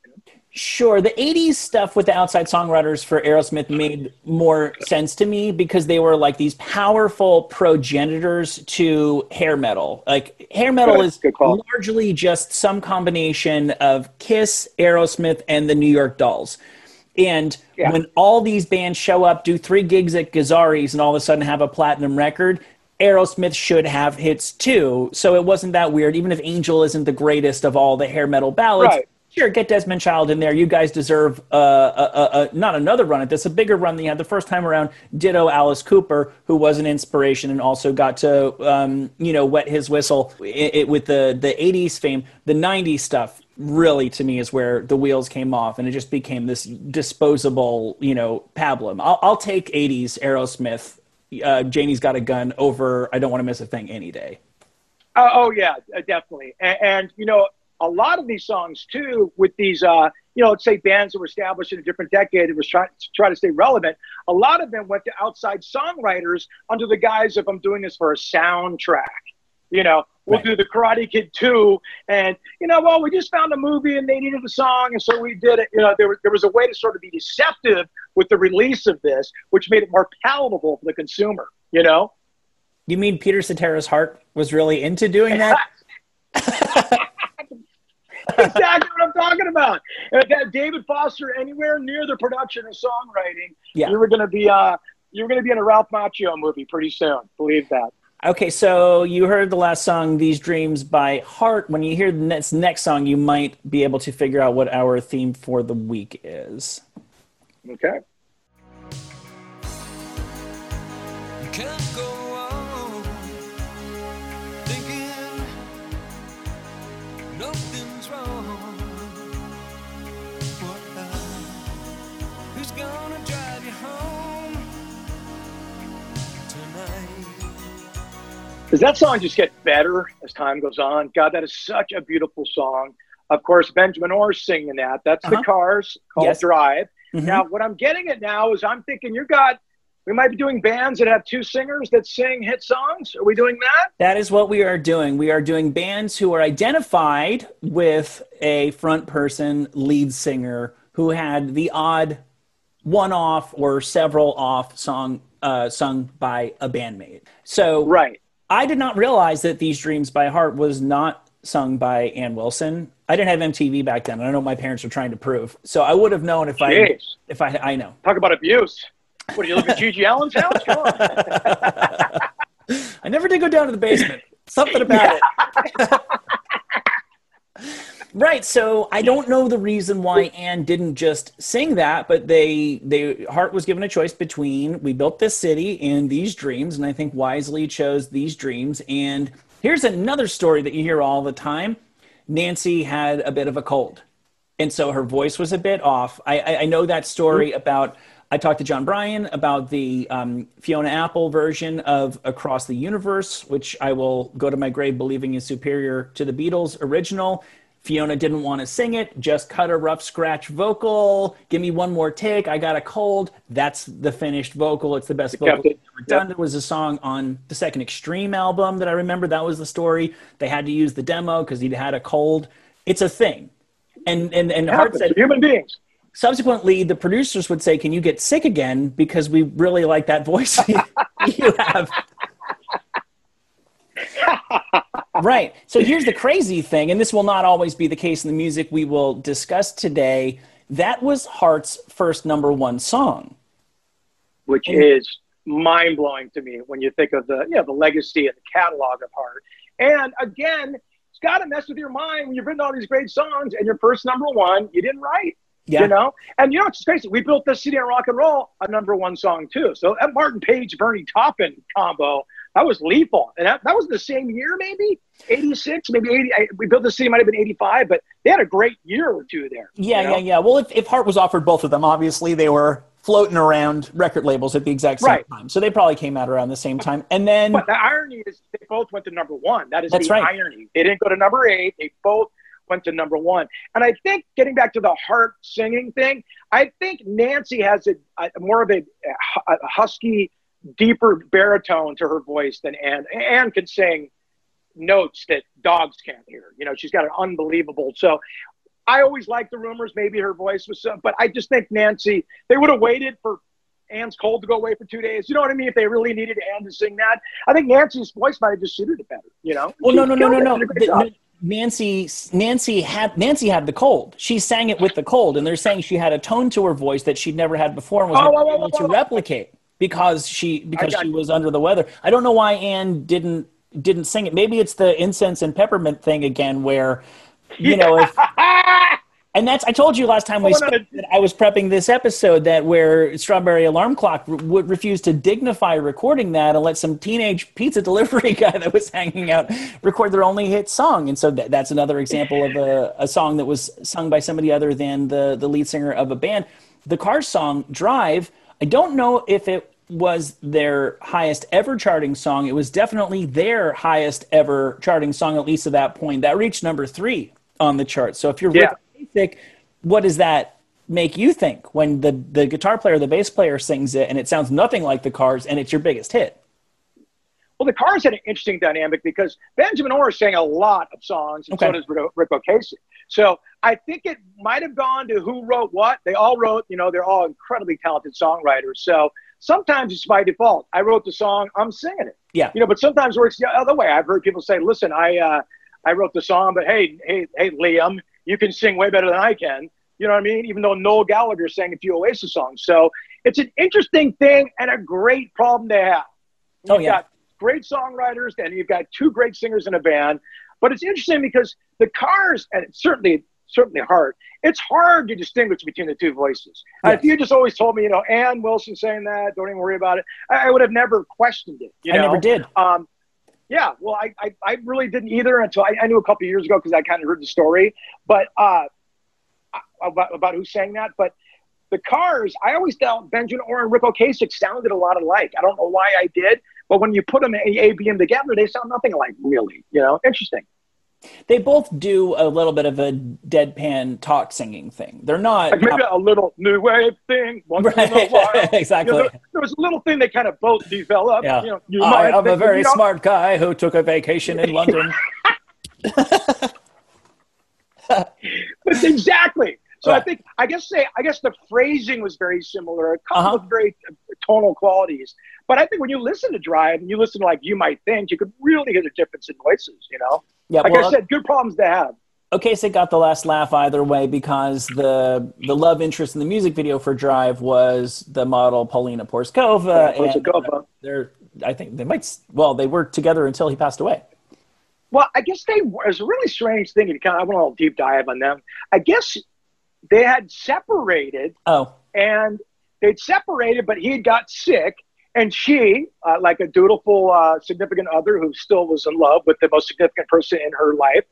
Sure. The 80s stuff with the outside songwriters for Aerosmith made more sense to me because they were like these powerful progenitors to hair metal. Like, hair metal Good. is Good largely just some combination of Kiss, Aerosmith, and the New York Dolls. And yeah. when all these bands show up, do three gigs at Gazzarri's, and all of a sudden have a platinum record, Aerosmith should have hits too. So it wasn't that weird. Even if Angel isn't the greatest of all the hair metal ballads, right sure, get Desmond Child in there. You guys deserve uh, a, a, a, not another run at this, a bigger run than you had the first time around. Ditto Alice Cooper, who was an inspiration and also got to, um, you know, wet his whistle it, it, with the, the 80s fame. The 90s stuff really, to me, is where the wheels came off and it just became this disposable, you know, pablum. I'll, I'll take 80s Aerosmith, uh, Janie's Got a Gun over I Don't Want to Miss a Thing any day. Uh, oh, yeah, uh, definitely. And, and, you know, a lot of these songs too, with these, uh, you know, let's say bands that were established in a different decade and was trying to try to stay relevant. A lot of them went to outside songwriters under the guise of I'm doing this for a soundtrack. You know, we'll Right. do the Karate Kid 2, and you know, well, we just found a movie and they needed a song, and so we did it. You know, there was there was a way to sort of be deceptive with the release of this, which made it more palatable for the consumer. You know. You mean Peter Cetera's heart was really into doing that? exactly what I'm talking about. If that David Foster anywhere near the production or songwriting, Yeah. you were going to be uh, you were going to be in a Ralph Macchio movie pretty soon. Believe that. Okay, so you heard the last song, These Dreams by Heart. When you hear the next, next song, you might be able to figure out what our theme for the week is. Okay. Can't go on thinking nothing's wrong. What now? Who's gonna drive you home tonight? Does that song just get better as time goes on? God, that is such a beautiful song. Of course, Benjamin Orr's singing that. That's Uh-huh. the Cars called Yes. Drive. Mhm. Now, what I'm getting at now is I'm thinking you got. We might be doing bands that have two singers that sing hit songs. Are we doing that? That is what we are doing. We are doing bands who are identified with a front person lead singer who had the odd one off or several off song uh, sung by a bandmate. So Right. I did not realize that These Dreams by Heart was not sung by Ann Wilson. I didn't have MTV back then. And I don't know what my parents were trying to prove. So I would have known if I if I I know. Talk about abuse. What do you live at GG Allin's house? Come on. I never did go down to the basement. Something about it. right. So I don't know the reason why Ann didn't just sing that, but they they Heart was given a choice between we built this city and these dreams, and I think wisely chose these dreams. And here's another story that you hear all the time. Nancy had a bit of a cold. And so her voice was a bit off. I, I, I know that story about. I talked to Jon Brion about the um, Fiona Apple version of Across the Universe, which I will go to my grave believing is superior to the Beatles original. Fiona didn't want to sing it, just cut a rough scratch vocal. Give me one more take. I got a cold. That's the finished vocal. It's the best vocal it. ever done. There was a song on the second Extreme album that I remember. That was the story. They had to use the demo because he'd had a cold. It's a thing. And and and Heart said human beings. subsequently the producers would say, "Can you get sick again because we really like that voice you have." right. So here's the crazy thing, and this will not always be the case in the music we will discuss today. That was Heart's first number one song. which is mind blowing to me when you think of the you know the legacy and the catalog of Heart. And again, it's got to mess with your mind when you've written all these great songs and your first number one you didn't write. Yeah. You know, and you know it's crazy. We built this city on rock and roll, a number one song too. So that Martin Page, Bernie Taupin combo, that was lethal. And that, that was the same year, maybe eighty six, maybe eighty. I, we built the city might have been eighty five, but they had a great year or two there. Yeah, you know? yeah, yeah. Well, if, if Heart was offered both of them, obviously they were floating around record labels at the exact same Right. time. So they probably came out around the same time. And then But the irony is they both went to number one. That is That's the right. irony. They didn't go to number eight. They both went to number one. And I think getting back to the heart singing thing, I think Nancy has a, a more of a, a husky, deeper baritone to her voice than Ann. Ann can sing notes that dogs can't hear. You know, she's got an unbelievable. So I always liked the rumors. Maybe her voice was so, but I just think Nancy, they would have waited for Ann's cold to go away for two days. You know what I mean? If they really needed Ann to sing that, I think Nancy's voice might have just suited it better. You know? Well, She no, no, no, no, no. Did a great The- no, Nancy, Nancy had Nancy had the cold. She sang it with the cold, and they're saying she had a tone to her voice that she'd never had before and was Oh, never whoa, whoa, able to replicate because she because she you. was under the weather. I don't know why Ann didn't didn't sing it. Maybe it's the incense and peppermint thing again, where you know if and that's I told you last time we spoke that I was prepping this episode that where Strawberry Alarm Clock r- would refuse to dignify recording that and let some teenage pizza delivery guy that was hanging out record their only hit song. And so that, that's another example of a, a song that was sung by somebody other than the the lead singer of a band. The Cars song Drive. I don't know if it was their highest ever charting song. It was definitely their highest ever charting song, at least at that point. That reached number three on the chart. So if you're Yeah. Ric Ocasek, what does that make you think when the the guitar player, the bass player sings it, and it sounds nothing like the Cars, and it's your biggest hit? Well, the Cars had an interesting dynamic because Benjamin Orr sang a lot of songs, and so Okay. does Rick, Ric Ocasek. So I think it might have gone to who wrote what. They all wrote, you know, they're all incredibly talented songwriters. So sometimes it's by default. I wrote the song, I'm singing it. Yeah. You know, but sometimes it works the other way. I've heard people say, "Listen, I uh, I wrote the song, but hey, hey, hey, Liam, you can sing way better than I can." You know what I mean? Even though Noel Gallagher sang a few Oasis songs, so it's an interesting thing and a great problem to have. Oh, You've yeah. got great songwriters and you've got two great singers in a band, but it's interesting because the Cars and certainly certainly hard. It's hard to distinguish between the two voices. Uh, Yes. if you just always told me, you know, Ann Wilson saying that, don't even worry about it, I, I would have never questioned it. You I never did. Um, yeah, well, I, I, I really didn't either until I, I knew a couple of years ago because I kind of heard the story, but uh, about, about who sang that. But the Cars, I always thought Benjamin Orr and Ric Ocasek sounded a lot alike. I don't know why I did, but when you put them A, A, B, M together, they sound nothing alike, really. You know, interesting. They both do a little bit of a deadpan talk singing thing. They're not Like maybe a little new wave thing once in a Right. while. Exactly. You know, there, there was a little thing they kind of both developed. Yeah. You know, you I am a very smart guy who took a vacation in London. Exactly. So I think I guess say I guess the phrasing was very similar, a couple Uh-huh. of very tonal qualities. But I think when you listen to Drive and you listen to like you might think, you could really hear the difference in voices. You know, yeah, like well, I said, good problems to have. Ocasek got the last laugh either way because the the love interest in the music video for Drive was the model Paulina Porizkova. Yeah, and Porizkova. they're, I think they might. Well, they worked together until he passed away. Well, I guess they were- it was a really strange thing. You kind of I want a little deep dive on them. I guess they had separated Oh, and they'd separated, but he had got sick. And she, uh, like a dutiful uh, significant other who still was in love with the most significant person in her life,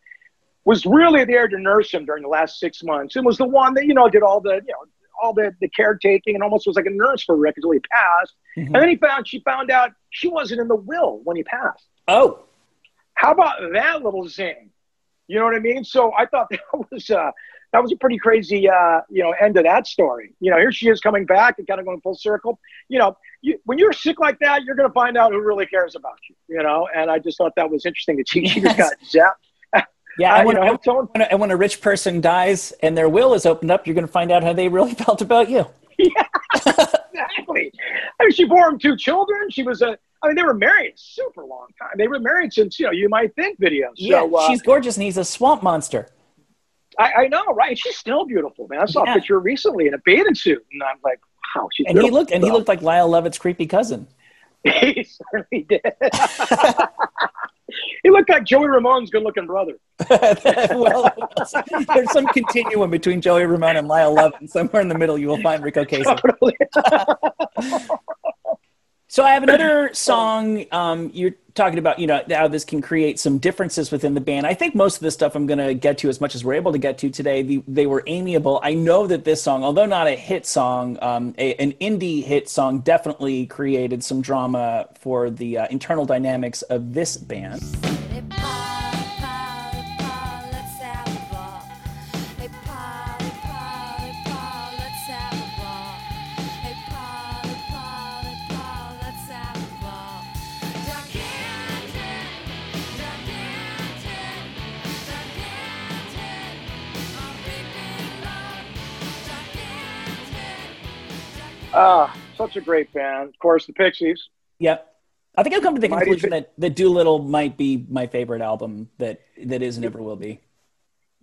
was really there to nurse him during the last six months and was the one that, you know, did all the, you know, all the, the caretaking and almost was like a nurse for Rick until he passed. Mhm. And then he found, she found out she wasn't in the will when he passed. oh, How about that little zing? You know what I mean? So I thought that was uh, that was a pretty crazy uh, you know end of that story. You know, here she is coming back and kind of going full circle. You know, you, when you're sick like that, you're going to find out who really cares about you. You know, and I just thought that was interesting that she, she just got zapped. yeah. When, know, when a, and when a rich person dies and their will is opened up, you're going to find out how they really felt about you. Yeah, exactly. I mean, she bore him two children. She was a. I mean, they were married a super long time. They were married since you know you might think videos. Yeah, so, uh, she's gorgeous, and he's a swamp monster. I, I know, right? She's still beautiful, man. I saw Yeah. a picture recently in a bathing suit, and I'm like, wow, she's And he looked, and he looked like Lyle Lovett's creepy cousin. He certainly did. he looked like Joey Ramone's good-looking brother. well, there's some continuum between Joey Ramone and Lyle Lovett, and somewhere in the middle you will find Ric Ocasek. Totally. So I have another song. Um, you're talking about, you know, how this can create some differences within the band. I think most of the stuff I'm going to get to as much as we're able to get to today. The, they were amiable. I know that this song, although not a hit song, um, a, an indie hit song, definitely created some drama for the uh, internal dynamics of this band. Ah, such a great band. Of course, the Pixies. Yep. I think I've come to the Mighty conclusion Fi- that, that Doolittle might be my favorite album that, that is and ever will be.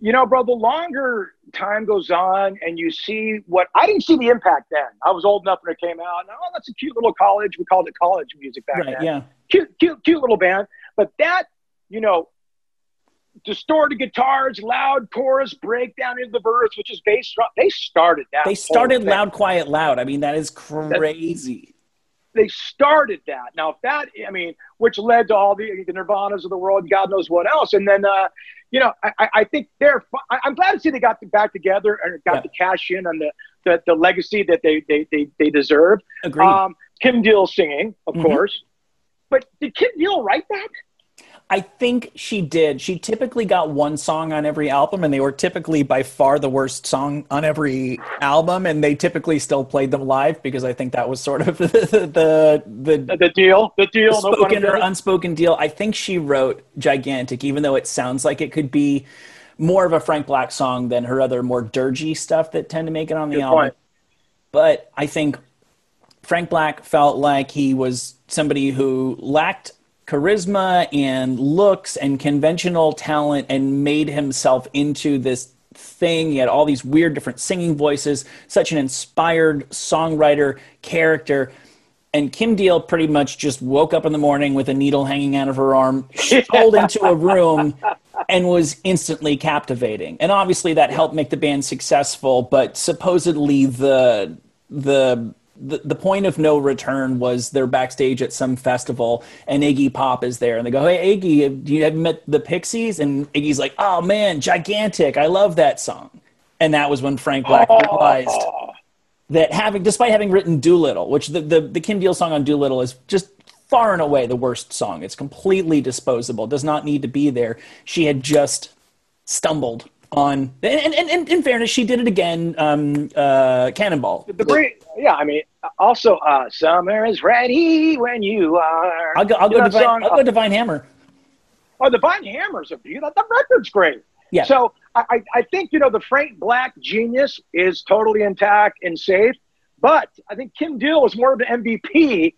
You know, bro, the longer time goes on and you see what I didn't see the impact then. I was old enough when it came out. And, oh, that's a cute little college. We called it college music back Right, then. yeah. cute, cute, cute little band. But that, you know, distorted guitars, loud chorus, breakdown into the verse, which is bass. They started that. They started. Loud, Quiet, Loud. I mean, that is crazy. They started that. Now, if that, I mean, which led to all the, the Nirvanas of the world, God knows what else. And then, uh, you know, I- I, I think they're. I, I'm glad to see they got back together and got Yeah. to cash in on the, the, the legacy that they they they, they deserve. Agreed. Um, Kim Deal singing, of Mhm. course. But did Kim Deal write that? I think she did. She typically got one song on every album, and they were typically by far the worst song on every album. And they typically still played them live because I think that was sort of the the the, The deal, the deal, no spoken or unspoken deal. I think she wrote "Gigantic," even though it sounds like it could be more of a Frank Black song than her other more dirgy stuff that tend to make it on the Good album. point. But I think Frank Black felt like he was somebody who lacked charisma and looks and conventional talent and made himself into this thing. He had all these weird different singing voices, such an inspired songwriter character. And Kim Deal pretty much just woke up in the morning with a needle hanging out of her arm, strolled into a room, and was instantly captivating. And obviously that helped make the band successful, but supposedly the the the, the point of no return was they're backstage at some festival and Iggy Pop is there and they go, Hey Iggy, do you have met the Pixies? And Iggy's like, Oh man, gigantic. I love that song. And that was when Frank Black realized that having despite having written Doolittle, which the, the, the Kim Deal song on Doolittle is just far and away the worst song. It's completely disposable, does not need to be there. She had just stumbled on and, and, and in fairness, she did it again, um, uh, Cannonball. The great, yeah. I mean, also, uh, summer is ready when you are. I'll go I'll You go Divine, song? I'll go Divine Hammer. Oh, the Vine Hammers are beautiful. The record's great. Yeah. So I, I think you know the Frank Black genius is totally intact and safe, but I think Kim Deal was more of an MVP,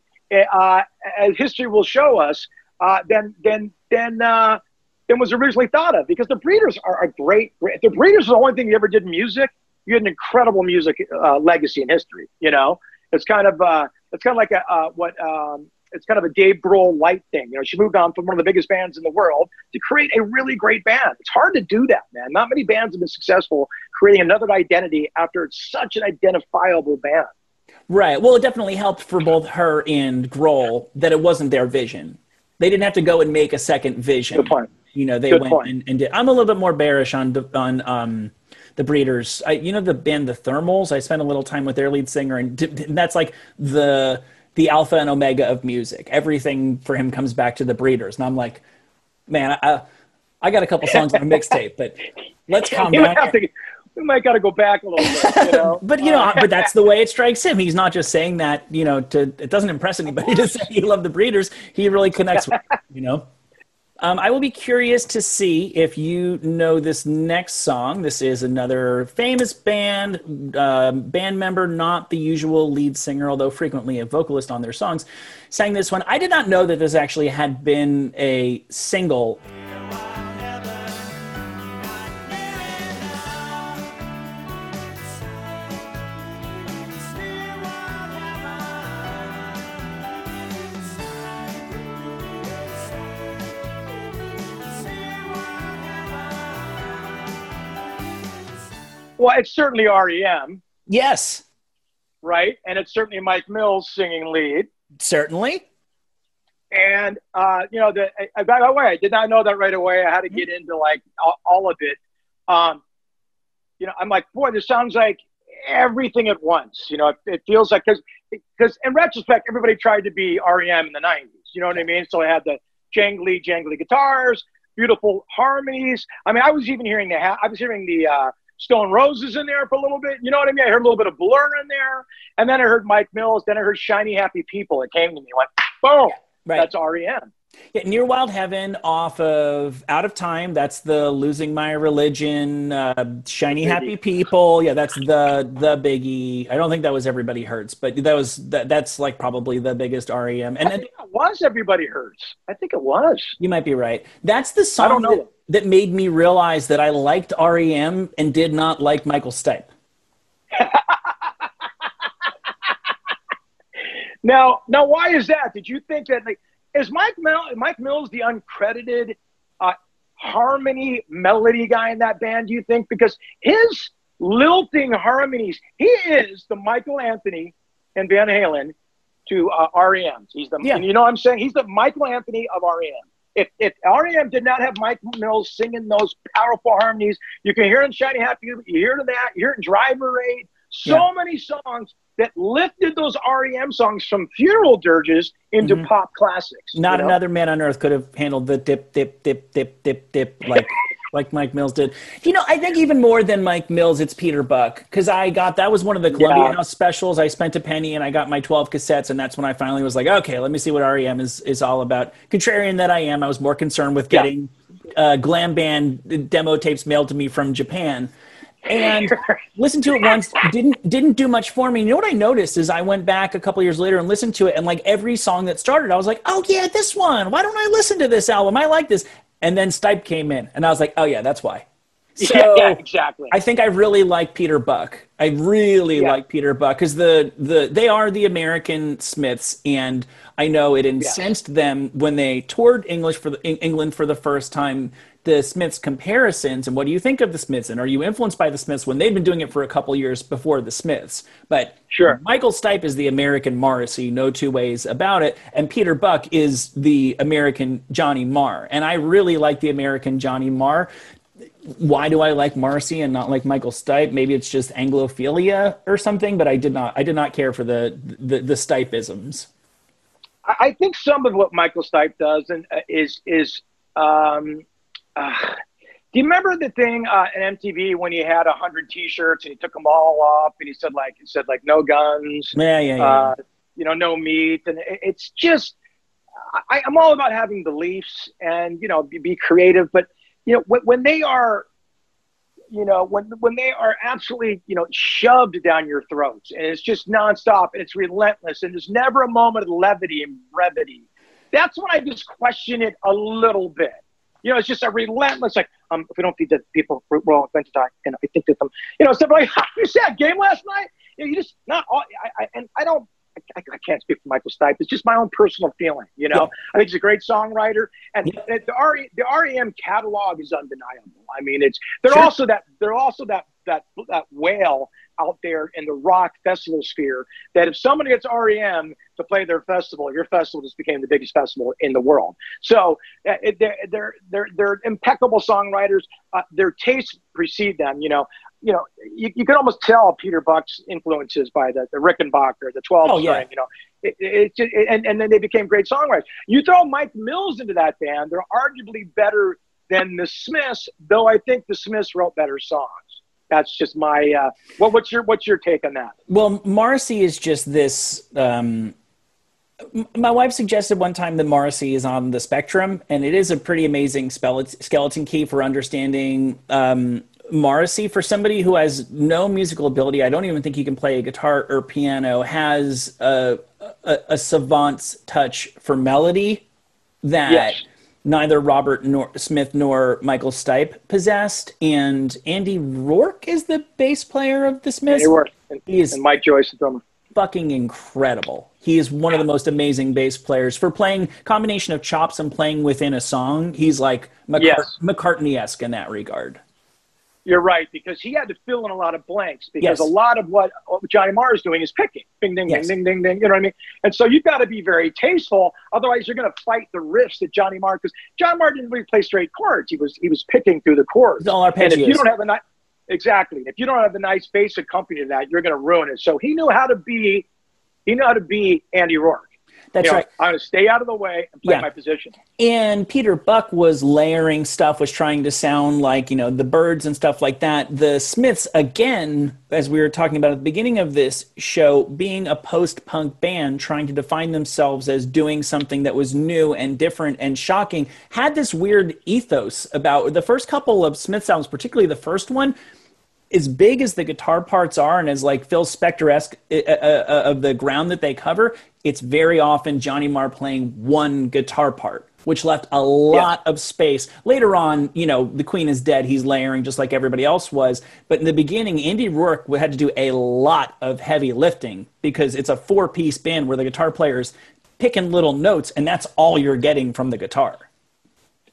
uh, as history will show us, uh, than than than uh, than was originally thought of. Because the Breeders are a great. great the Breeders is the only thing you ever did in music. You had an incredible music uh, legacy and history. You know, it's kind of uh, it's kind of like a uh, what. Um, it's kind of a Dave Grohl light thing. You know, she moved on from one of the biggest bands in the world to create a really great band. It's hard to do that, man. Not many bands have been successful creating another identity after it's such an identifiable band. Right. Well, it definitely helped for both her and Grohl that it wasn't their vision. They didn't have to go and make a second vision. Good point. You know, they Good went and, and did. I'm a little bit more bearish on on um, the Breeders. I, you know, the band The Thermals. I spent a little time with their lead singer, and, d- d- that's like the the alpha and omega of music. Everything for him comes back to the Breeders, and I'm like, man, I I got a couple songs on a mixtape, but let's calm You down. might have here. to, we might got to go back a little bit. You know, But you know, but that's the way it strikes him. He's not just saying that, you know, to it doesn't impress anybody to say he loved the breeders. He really connects with, you know. Um, I will be curious to see if you know this next song. This is another famous band, uh, band member, not the usual lead singer, although frequently a vocalist on their songs, sang this one. I did not know that this actually had been a single well, it's certainly REM, Yes, right? And it's certainly Mike Mills singing lead. certainly. And uh, you know, the uh, by the way, I did not know that right away. I had to get into like all, all of it. Um, you know, I'm like, boy, this sounds like everything at once. You know, it, it feels like because in retrospect, everybody tried to be REM in the '90s. You know what I mean? So I had the jangly, jangly guitars, beautiful harmonies. I mean, I was even hearing the ha- I was hearing the uh, Stone Roses in there for a little bit. You know what I mean? I heard a little bit of Blur in there, and then I heard Mike Mills. Then I heard Shiny Happy People. It came to me, went boom. Right. That's REM. Yeah, Near Wild Heaven off of Out of Time. That's the Losing My Religion, uh, Shiny. Happy People. Yeah, that's the the biggie. I don't think that was Everybody Hurts, but that was that, that's like probably the biggest REM. And, I think it was Everybody Hurts. I think it was. you might be right. That's the song I don't know. that, that made me realize that I liked REM and did not like Michael Stipe. Now, now, why is that? Did you think that like is Mike Mill, Mike Mills the uncredited uh, harmony melody guy in that band? Do you think because his lilting harmonies, he is the Michael Anthony and Van Halen to uh, REM. He's the Yeah. and you know what I'm saying he's the Michael Anthony of REM. If, if REM did not have Mike Mills singing those powerful harmonies, you can hear it in Shiny Happy, you hear it in that, you hear it in Driver Eight, so Yeah. many songs that lifted those REM songs from funeral dirges into Mhm. pop classics. Not you know? another man on earth could have handled the dip, dip, dip, dip, dip, dip like like Mike Mills did. You know, I think even more than Mike Mills, it's Peter Buck because I got that was one of the Columbia Yeah. House specials. I spent a penny and I got my twelve cassettes, and that's when I finally was like, okay, let me see what REM is is all about. Contrarian that I am, I was more concerned with Yeah. getting uh, glam band demo tapes mailed to me from Japan. And listened to it once didn't didn't do much for me you know what i noticed is i went back a couple years later and listened to it and like every song that started i was like oh yeah this one why don't i listen to this album i like this and then stipe came in and i was like oh yeah that's why so yeah, yeah, exactly. I think I really like Peter Buck. I really Yeah. like Peter Buck because the the they are the American Smiths, and I know it incensed them when they toured English for the, Eng- England for the first time. The Smiths comparisons, and what do you think of the Smiths? And are you influenced by the Smiths when they've been doing it for a couple years before the Smiths? But Sure. Michael Stipe is the American Morrissey, no two ways about it, and Peter Buck is the American Johnny Marr, and I really like the American Johnny Marr why do I like Morrissey and not like Michael Stipe? Maybe it's just Anglophilia or something, but I did not I did not care for the the, the Stipeisms. I I think some of what Michael Stipe does and uh, is is um, uh, do you remember the thing uh, MTV when he had a hundred T-shirts and he took them all off and he said like he said like no guns, Yeah, yeah, yeah. uh, you know, no meat, and it, it's just I, I'm all about having beliefs and you know be, be creative, but you know when, when they are you know when when they are absolutely you know shoved down your throats and it's just nonstop and it's relentless and there's never a moment of levity and brevity that's when i just question it a little bit you know it's just a relentless like um if we don't feed the people we're all going to die and i think that them you know stuff like you see that game last night you, know, you just not all I, I and i don't I, I can't speak for Michael Stipe. It's just my own personal feeling, you know. Yeah. I think he's a great songwriter, and Yeah. the, the, RE, the REM catalog is undeniable. I mean, it's they're Sure. also that they're also that that that whale out there in the rock festival sphere. That if somebody gets REM to play their festival, your festival just became the biggest festival in the world. So uh, it, they're they're they're they're impeccable songwriters. Uh, their tastes precede them. You know. You know, you, you can almost tell Peter Buck's influences by the, the Rickenbacker, the 12 Oh, yeah. string, you know, it, it, it, and, and then they became great songwriters. You throw Mike Mills into that band, they're arguably better than the Smiths, though I think the Smiths wrote better songs. That's just my uh, what, what's your what's your take on that? Well, Morrissey is just this. Um, my wife suggested one time that Morrissey is on the spectrum, and it is a pretty amazing skeleton key for understanding um, Morrissey. For somebody who has no musical ability, I don't even think he can play a guitar or piano. Has a, a, a savant's touch for melody that Yes. Neither Robert nor Smith nor Michael Stipe possessed, and Andy Rourke is the bass player of the Smiths They were, and, He is- and Mike Joyce, the drummer. fucking incredible. He is one of the most amazing bass players for playing combination of chops and playing within a song. He's like McCart- Yes. McCartney-esque in that regard. You're right because he had to fill in a lot of blanks because Yes. a lot of what, Johnny Marr is doing is picking, ding, ding, Yes. ding, ding, ding, ding. You know what I mean? And so you've got to be very tasteful, otherwise you're going to fight the riffs that Johnny Marr because John Marr didn't really play straight chords. He was he was picking through the chords. All And if you don't have a nice, exactly, if you don't have a nice bass accompaniment to that, you're going to ruin it. So he knew how to be, he knew how to be Andy Rourke. That's You know, right. I'm going to stay out of the way and play Yeah. my position. And Peter Buck was layering stuff, was trying to sound like, you know, the Byrds and stuff like that. The Smiths, again, as we were talking about at the beginning of this show, being a post punk band, trying to define themselves as doing something that was new and different and shocking, had this weird ethos about the first couple of Smiths albums, particularly the first one. As big as the guitar parts are, and as like Phil Spector esque uh, uh, of the ground that they cover, it's very often Johnny Marr playing one guitar part, which left a lot of space. Later on, you know, the Queen is dead. He's layering just like everybody else was. But in the beginning, Andy Rourke had to do a lot of heavy lifting because it's a four piece band where the guitar player's picking little notes, and that's all you're getting from the guitar.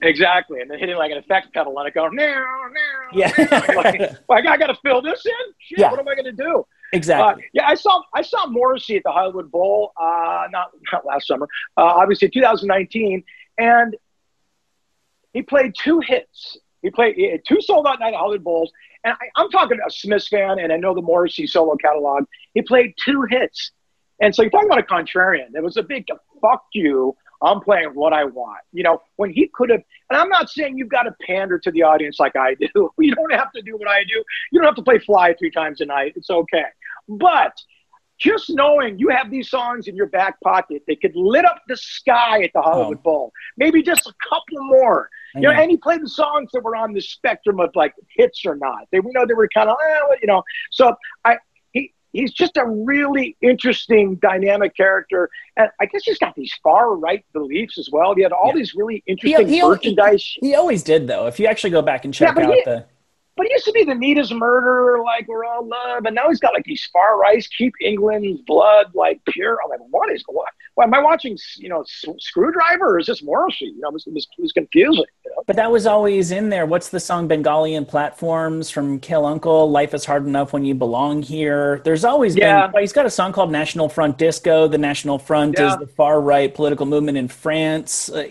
Exactly. And then hitting like an effect pedal and it go, now, now. Yeah. like, like, I got to fill this in? Shit, Yeah. what am I going to do? Exactly. Uh, yeah, I saw I saw Morrissey at the Hollywood Bowl, uh, not not last summer, uh, obviously 2019, and he played two hits He played he had two sold out night at Hollywood Bowls, and I, I'm talking a Smiths fan, and I know the Morrissey solo catalog. He played two hits, and so you're talking about a contrarian. It was a big fuck you. I'm playing what I want. You know, when he could have, and I'm not saying you've got to pander to the audience like I do. You don't have to do what I do. You don't have to play fly three times a night. It's okay. But just knowing you have these songs in your back pocket that could lit up the sky at the Hollywood Oh. Bowl, maybe just a couple more. I You know, know. and he played the songs that were on the spectrum of like hits or not. They we know they were kind of, eh, you know. So I he he's just a really interesting dynamic character, and I guess he's got these far right beliefs as well. He had all Yeah. these really interesting he- merchandise. He always did, though. If you actually go back and check but out he- the. But he used to be the neatest murderer, like we're all love, and now he's got like these far rights, keep England's blood like pure. I'm like, what is what? Why am I watching? You know, S- Skrewdriver or is this Morrissey? You know, this was confusing. You know? But that was always in there. What's the song Bengali in Platforms from Kill Uncle? Life is Hard Enough When You Belong Here. There's always Yeah. been. He's got a song called National Front Disco. The National Front Yeah. is the far right political movement in France. Uh,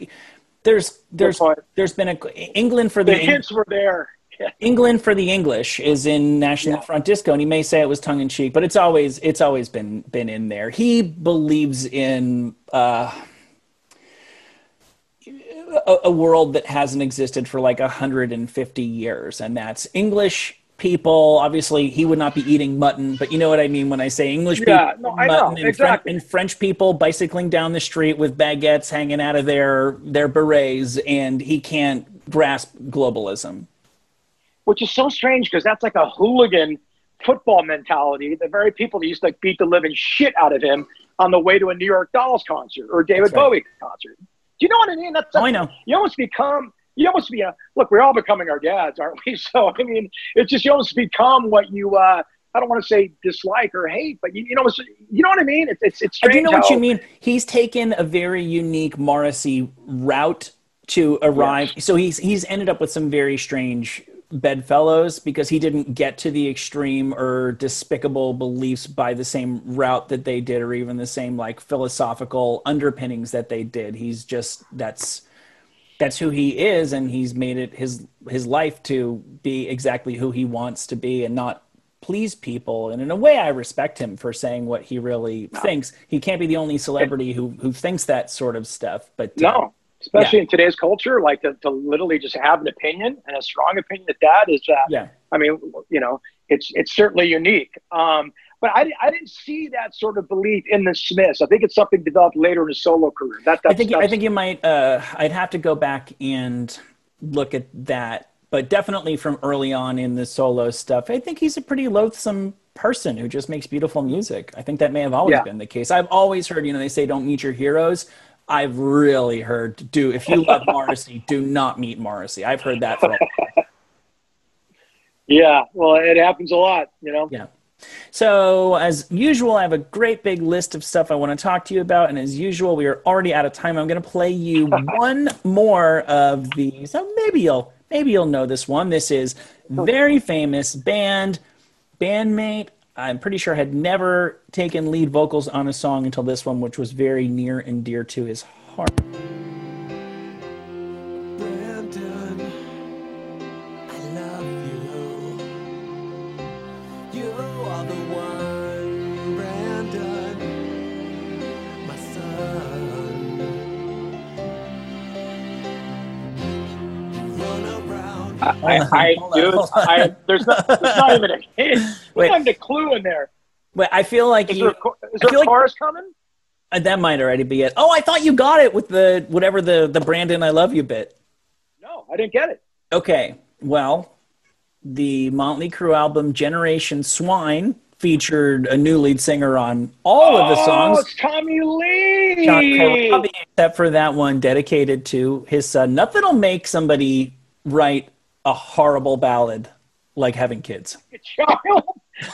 there's there's there's been a England for The the, hints were there. Yeah. England for the English is in National Yeah. Front Disco, and he may say it was tongue in cheek, but it's always it's always been been in there. He believes in uh, a, a world that hasn't existed for like 150 years, and that's English people. Obviously, he would not be eating mutton, but you know what I mean when I say English Yeah, people, no, mutton, and, exactly. French, and French people bicycling down the street with baguettes hanging out of their their berets, and he can't grasp globalism. Which is so strange because that's like a hooligan football mentality. The very people that used to like, beat the living shit out of him on the way to a New York Dolls concert or David right. Bowie concert. Do you know what I mean? That's Oh, I know. You almost become. You almost be a look. We're all becoming our dads, aren't we? So I mean, it's just you almost become what you. uh I don't want to say dislike or hate, but you, you know, you know what I mean. It's it's, it's I strange. do know what you mean. He's taken a very unique Morrissey route to arrive. So he's he's ended up with some very strange bedfellows because he didn't get to the extreme or despicable beliefs by the same route that they did or even the same like philosophical underpinnings that they did. He's just that's that's who he is and he's made it his his life to be exactly who he wants to be and not please people and in a way I respect him for saying what he really thinks. He can't be the only celebrity who who thinks that sort of stuff, but uh, Especially in today's culture, like to, to literally just have an opinion and a strong opinion at that is, uh, yeah. I mean, you know, it's it's certainly unique. Um, but I, I didn't see that sort of belief in the Smiths. I think it's something developed later in his solo career. That, that's, I think I think you might. Uh, I'd have to go back and look at that, but definitely from early on in the solo stuff, I think he's a pretty loathsome person who just makes beautiful music. I think that may have always Yeah. been the case. I've always heard, you know, they say don't meet your heroes. I've really heard do if you love Morrissey, do not meet Morrissey. I've heard that for a yeah. Well, it happens a lot, you know. Yeah. So, as usual, I have a great big list of stuff I want to talk to you about. And as usual, we are already out of time. I'm going to play you one more of these. So maybe you'll maybe you'll know this one. This is oh. very famous band bandmate. I'm pretty sure had never taken lead vocals on a song until this one, which was very near and dear to his heart. I, I, dude. I, there's not, there's not even a hint. There's Wait. not even a clue in there. But I feel like Is you, there a, is there like- chorus coming? uh, that might already be it. Oh, I thought you got it with the whatever the the Brandon I love you bit. No, I didn't get it. Okay, well, the Motley Crue album Generation Swine featured a new lead singer on all of the Oh, songs. it's Tommy Lee. Corabi, except for that one dedicated to his son. Nothing will make somebody write a horrible ballad like having kids. a child.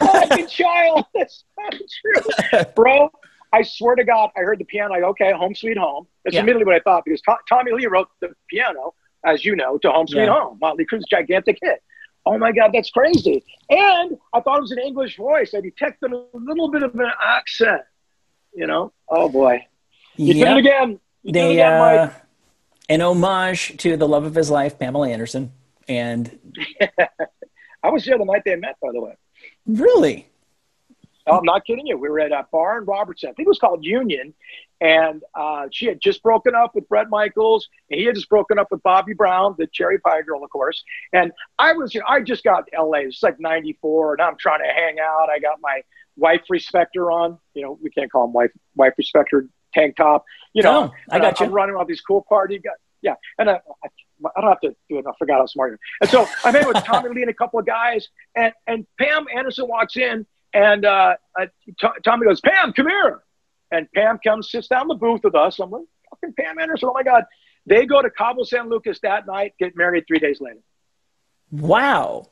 Like a child. That's not true. Bro, I swear to God, I heard the piano. Like, okay, home sweet home. That's Yeah. immediately what I thought because To- Tommy Lee wrote the piano, as you know, to Home Sweet Yeah. Home. Motley Crue's gigantic hit. Oh my God, that's crazy. And I thought it was an English voice. I detected a little bit of an accent. You know? Oh boy. You Yep. did it again. You did it they again, uh, Mike. an homage to the love of his life, Pamela Anderson, And I was there the night they met, by the way. really, Oh, I'm not kidding you. We were at a bar in Robertson. I think it was called Union. And uh, she had just broken up with Bret Michaels, and he had just broken up with Bobbie Brown, the cherry pie girl, of course. And I was, you know, I just got to LA. It's like '94, and I'm trying to hang out. I got my wife respecter on. You know, we can't call him wife wife respecter tank top. You know, No, I got you. I'm running all these cool party guys. Yeah, and I, I, I don't have to do it. I forgot how smart am. And so I'm in with Tommy Lee and a couple of guys, and and Pam Anderson walks in, and uh, uh, T- Tommy goes, Pam, come here. And Pam comes, sits down in the booth with us. I'm like, fucking Pam Anderson. Oh my God. They go to Cabo San Lucas that night, get married three days later. wow.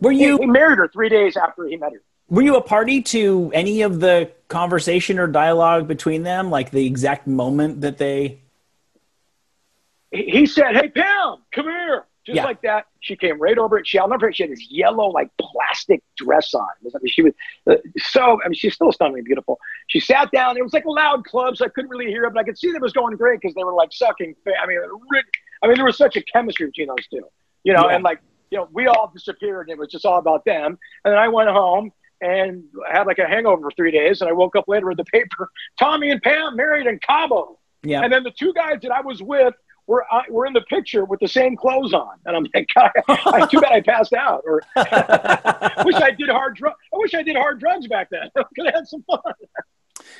Were He, you he married her three days after he met her. were you a party to any of the conversation or dialogue between them? Like the exact moment that they He, said, Hey, Pam, come here. Just Yeah. like that. She came right over it. She, I'll never forget, she had this yellow, like plastic dress on. Was, I mean, she was uh, so, I mean, she's still stunningly beautiful. She sat down. It was like a loud club, so I couldn't really hear it, but I could see that it was going great because they were like sucking. I mean, I mean, there was such a chemistry between those two, you know, Yeah. and like, you know, we all disappeared and it was just all about them. And then I went home and I had like a hangover for three days. And I woke up later with the paper, Tommy and Pam married in Cabo. Yeah. And then the two guys that I was with were uh, were in the picture with the same clothes on, and I'm like, God, I, too bad I passed out. Or I wish I did hard drugs. I wish I did hard drugs back then. I could have had some fun.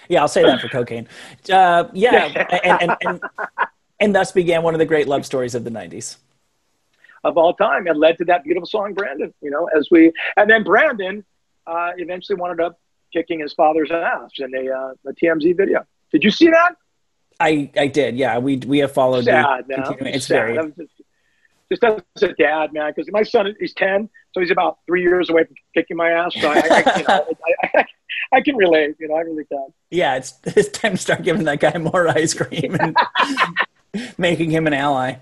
Yeah, I'll say that for cocaine. Uh, yeah, and, and, and, and thus began one of the great love stories of the 90s. of all time and led to that beautiful song brandon you know as we and then brandon uh, eventually wound up kicking his father's ass in a, uh, a tmz video did you see that I, I did, yeah. We we have followed sad the man It's Sad. very was just, just as a dad man because my son is 10 so he's about three years away from kicking my ass so i, I, you know, I, I, I can relate you know i really can yeah. It's it's time to start giving that guy more ice cream and making him an ally.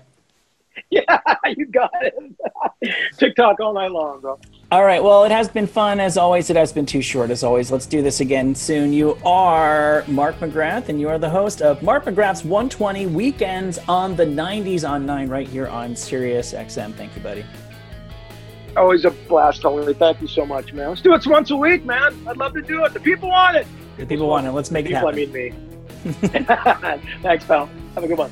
yeah you got it tiktok all night long bro All right. Well, it has been fun as always. It has been too short as always. Let's do this again soon. You are Mark McGrath, and you are the host of Mark McGrath's 120 Weekends on the 90s on 9 right here on Sirius XM. Thank you, buddy. always a blast totally thank you so much man let's do it once a week man i'd love to do it the people want it The people want it. Let's make it people, I happen. mean me. Thanks, pal. Have a good one.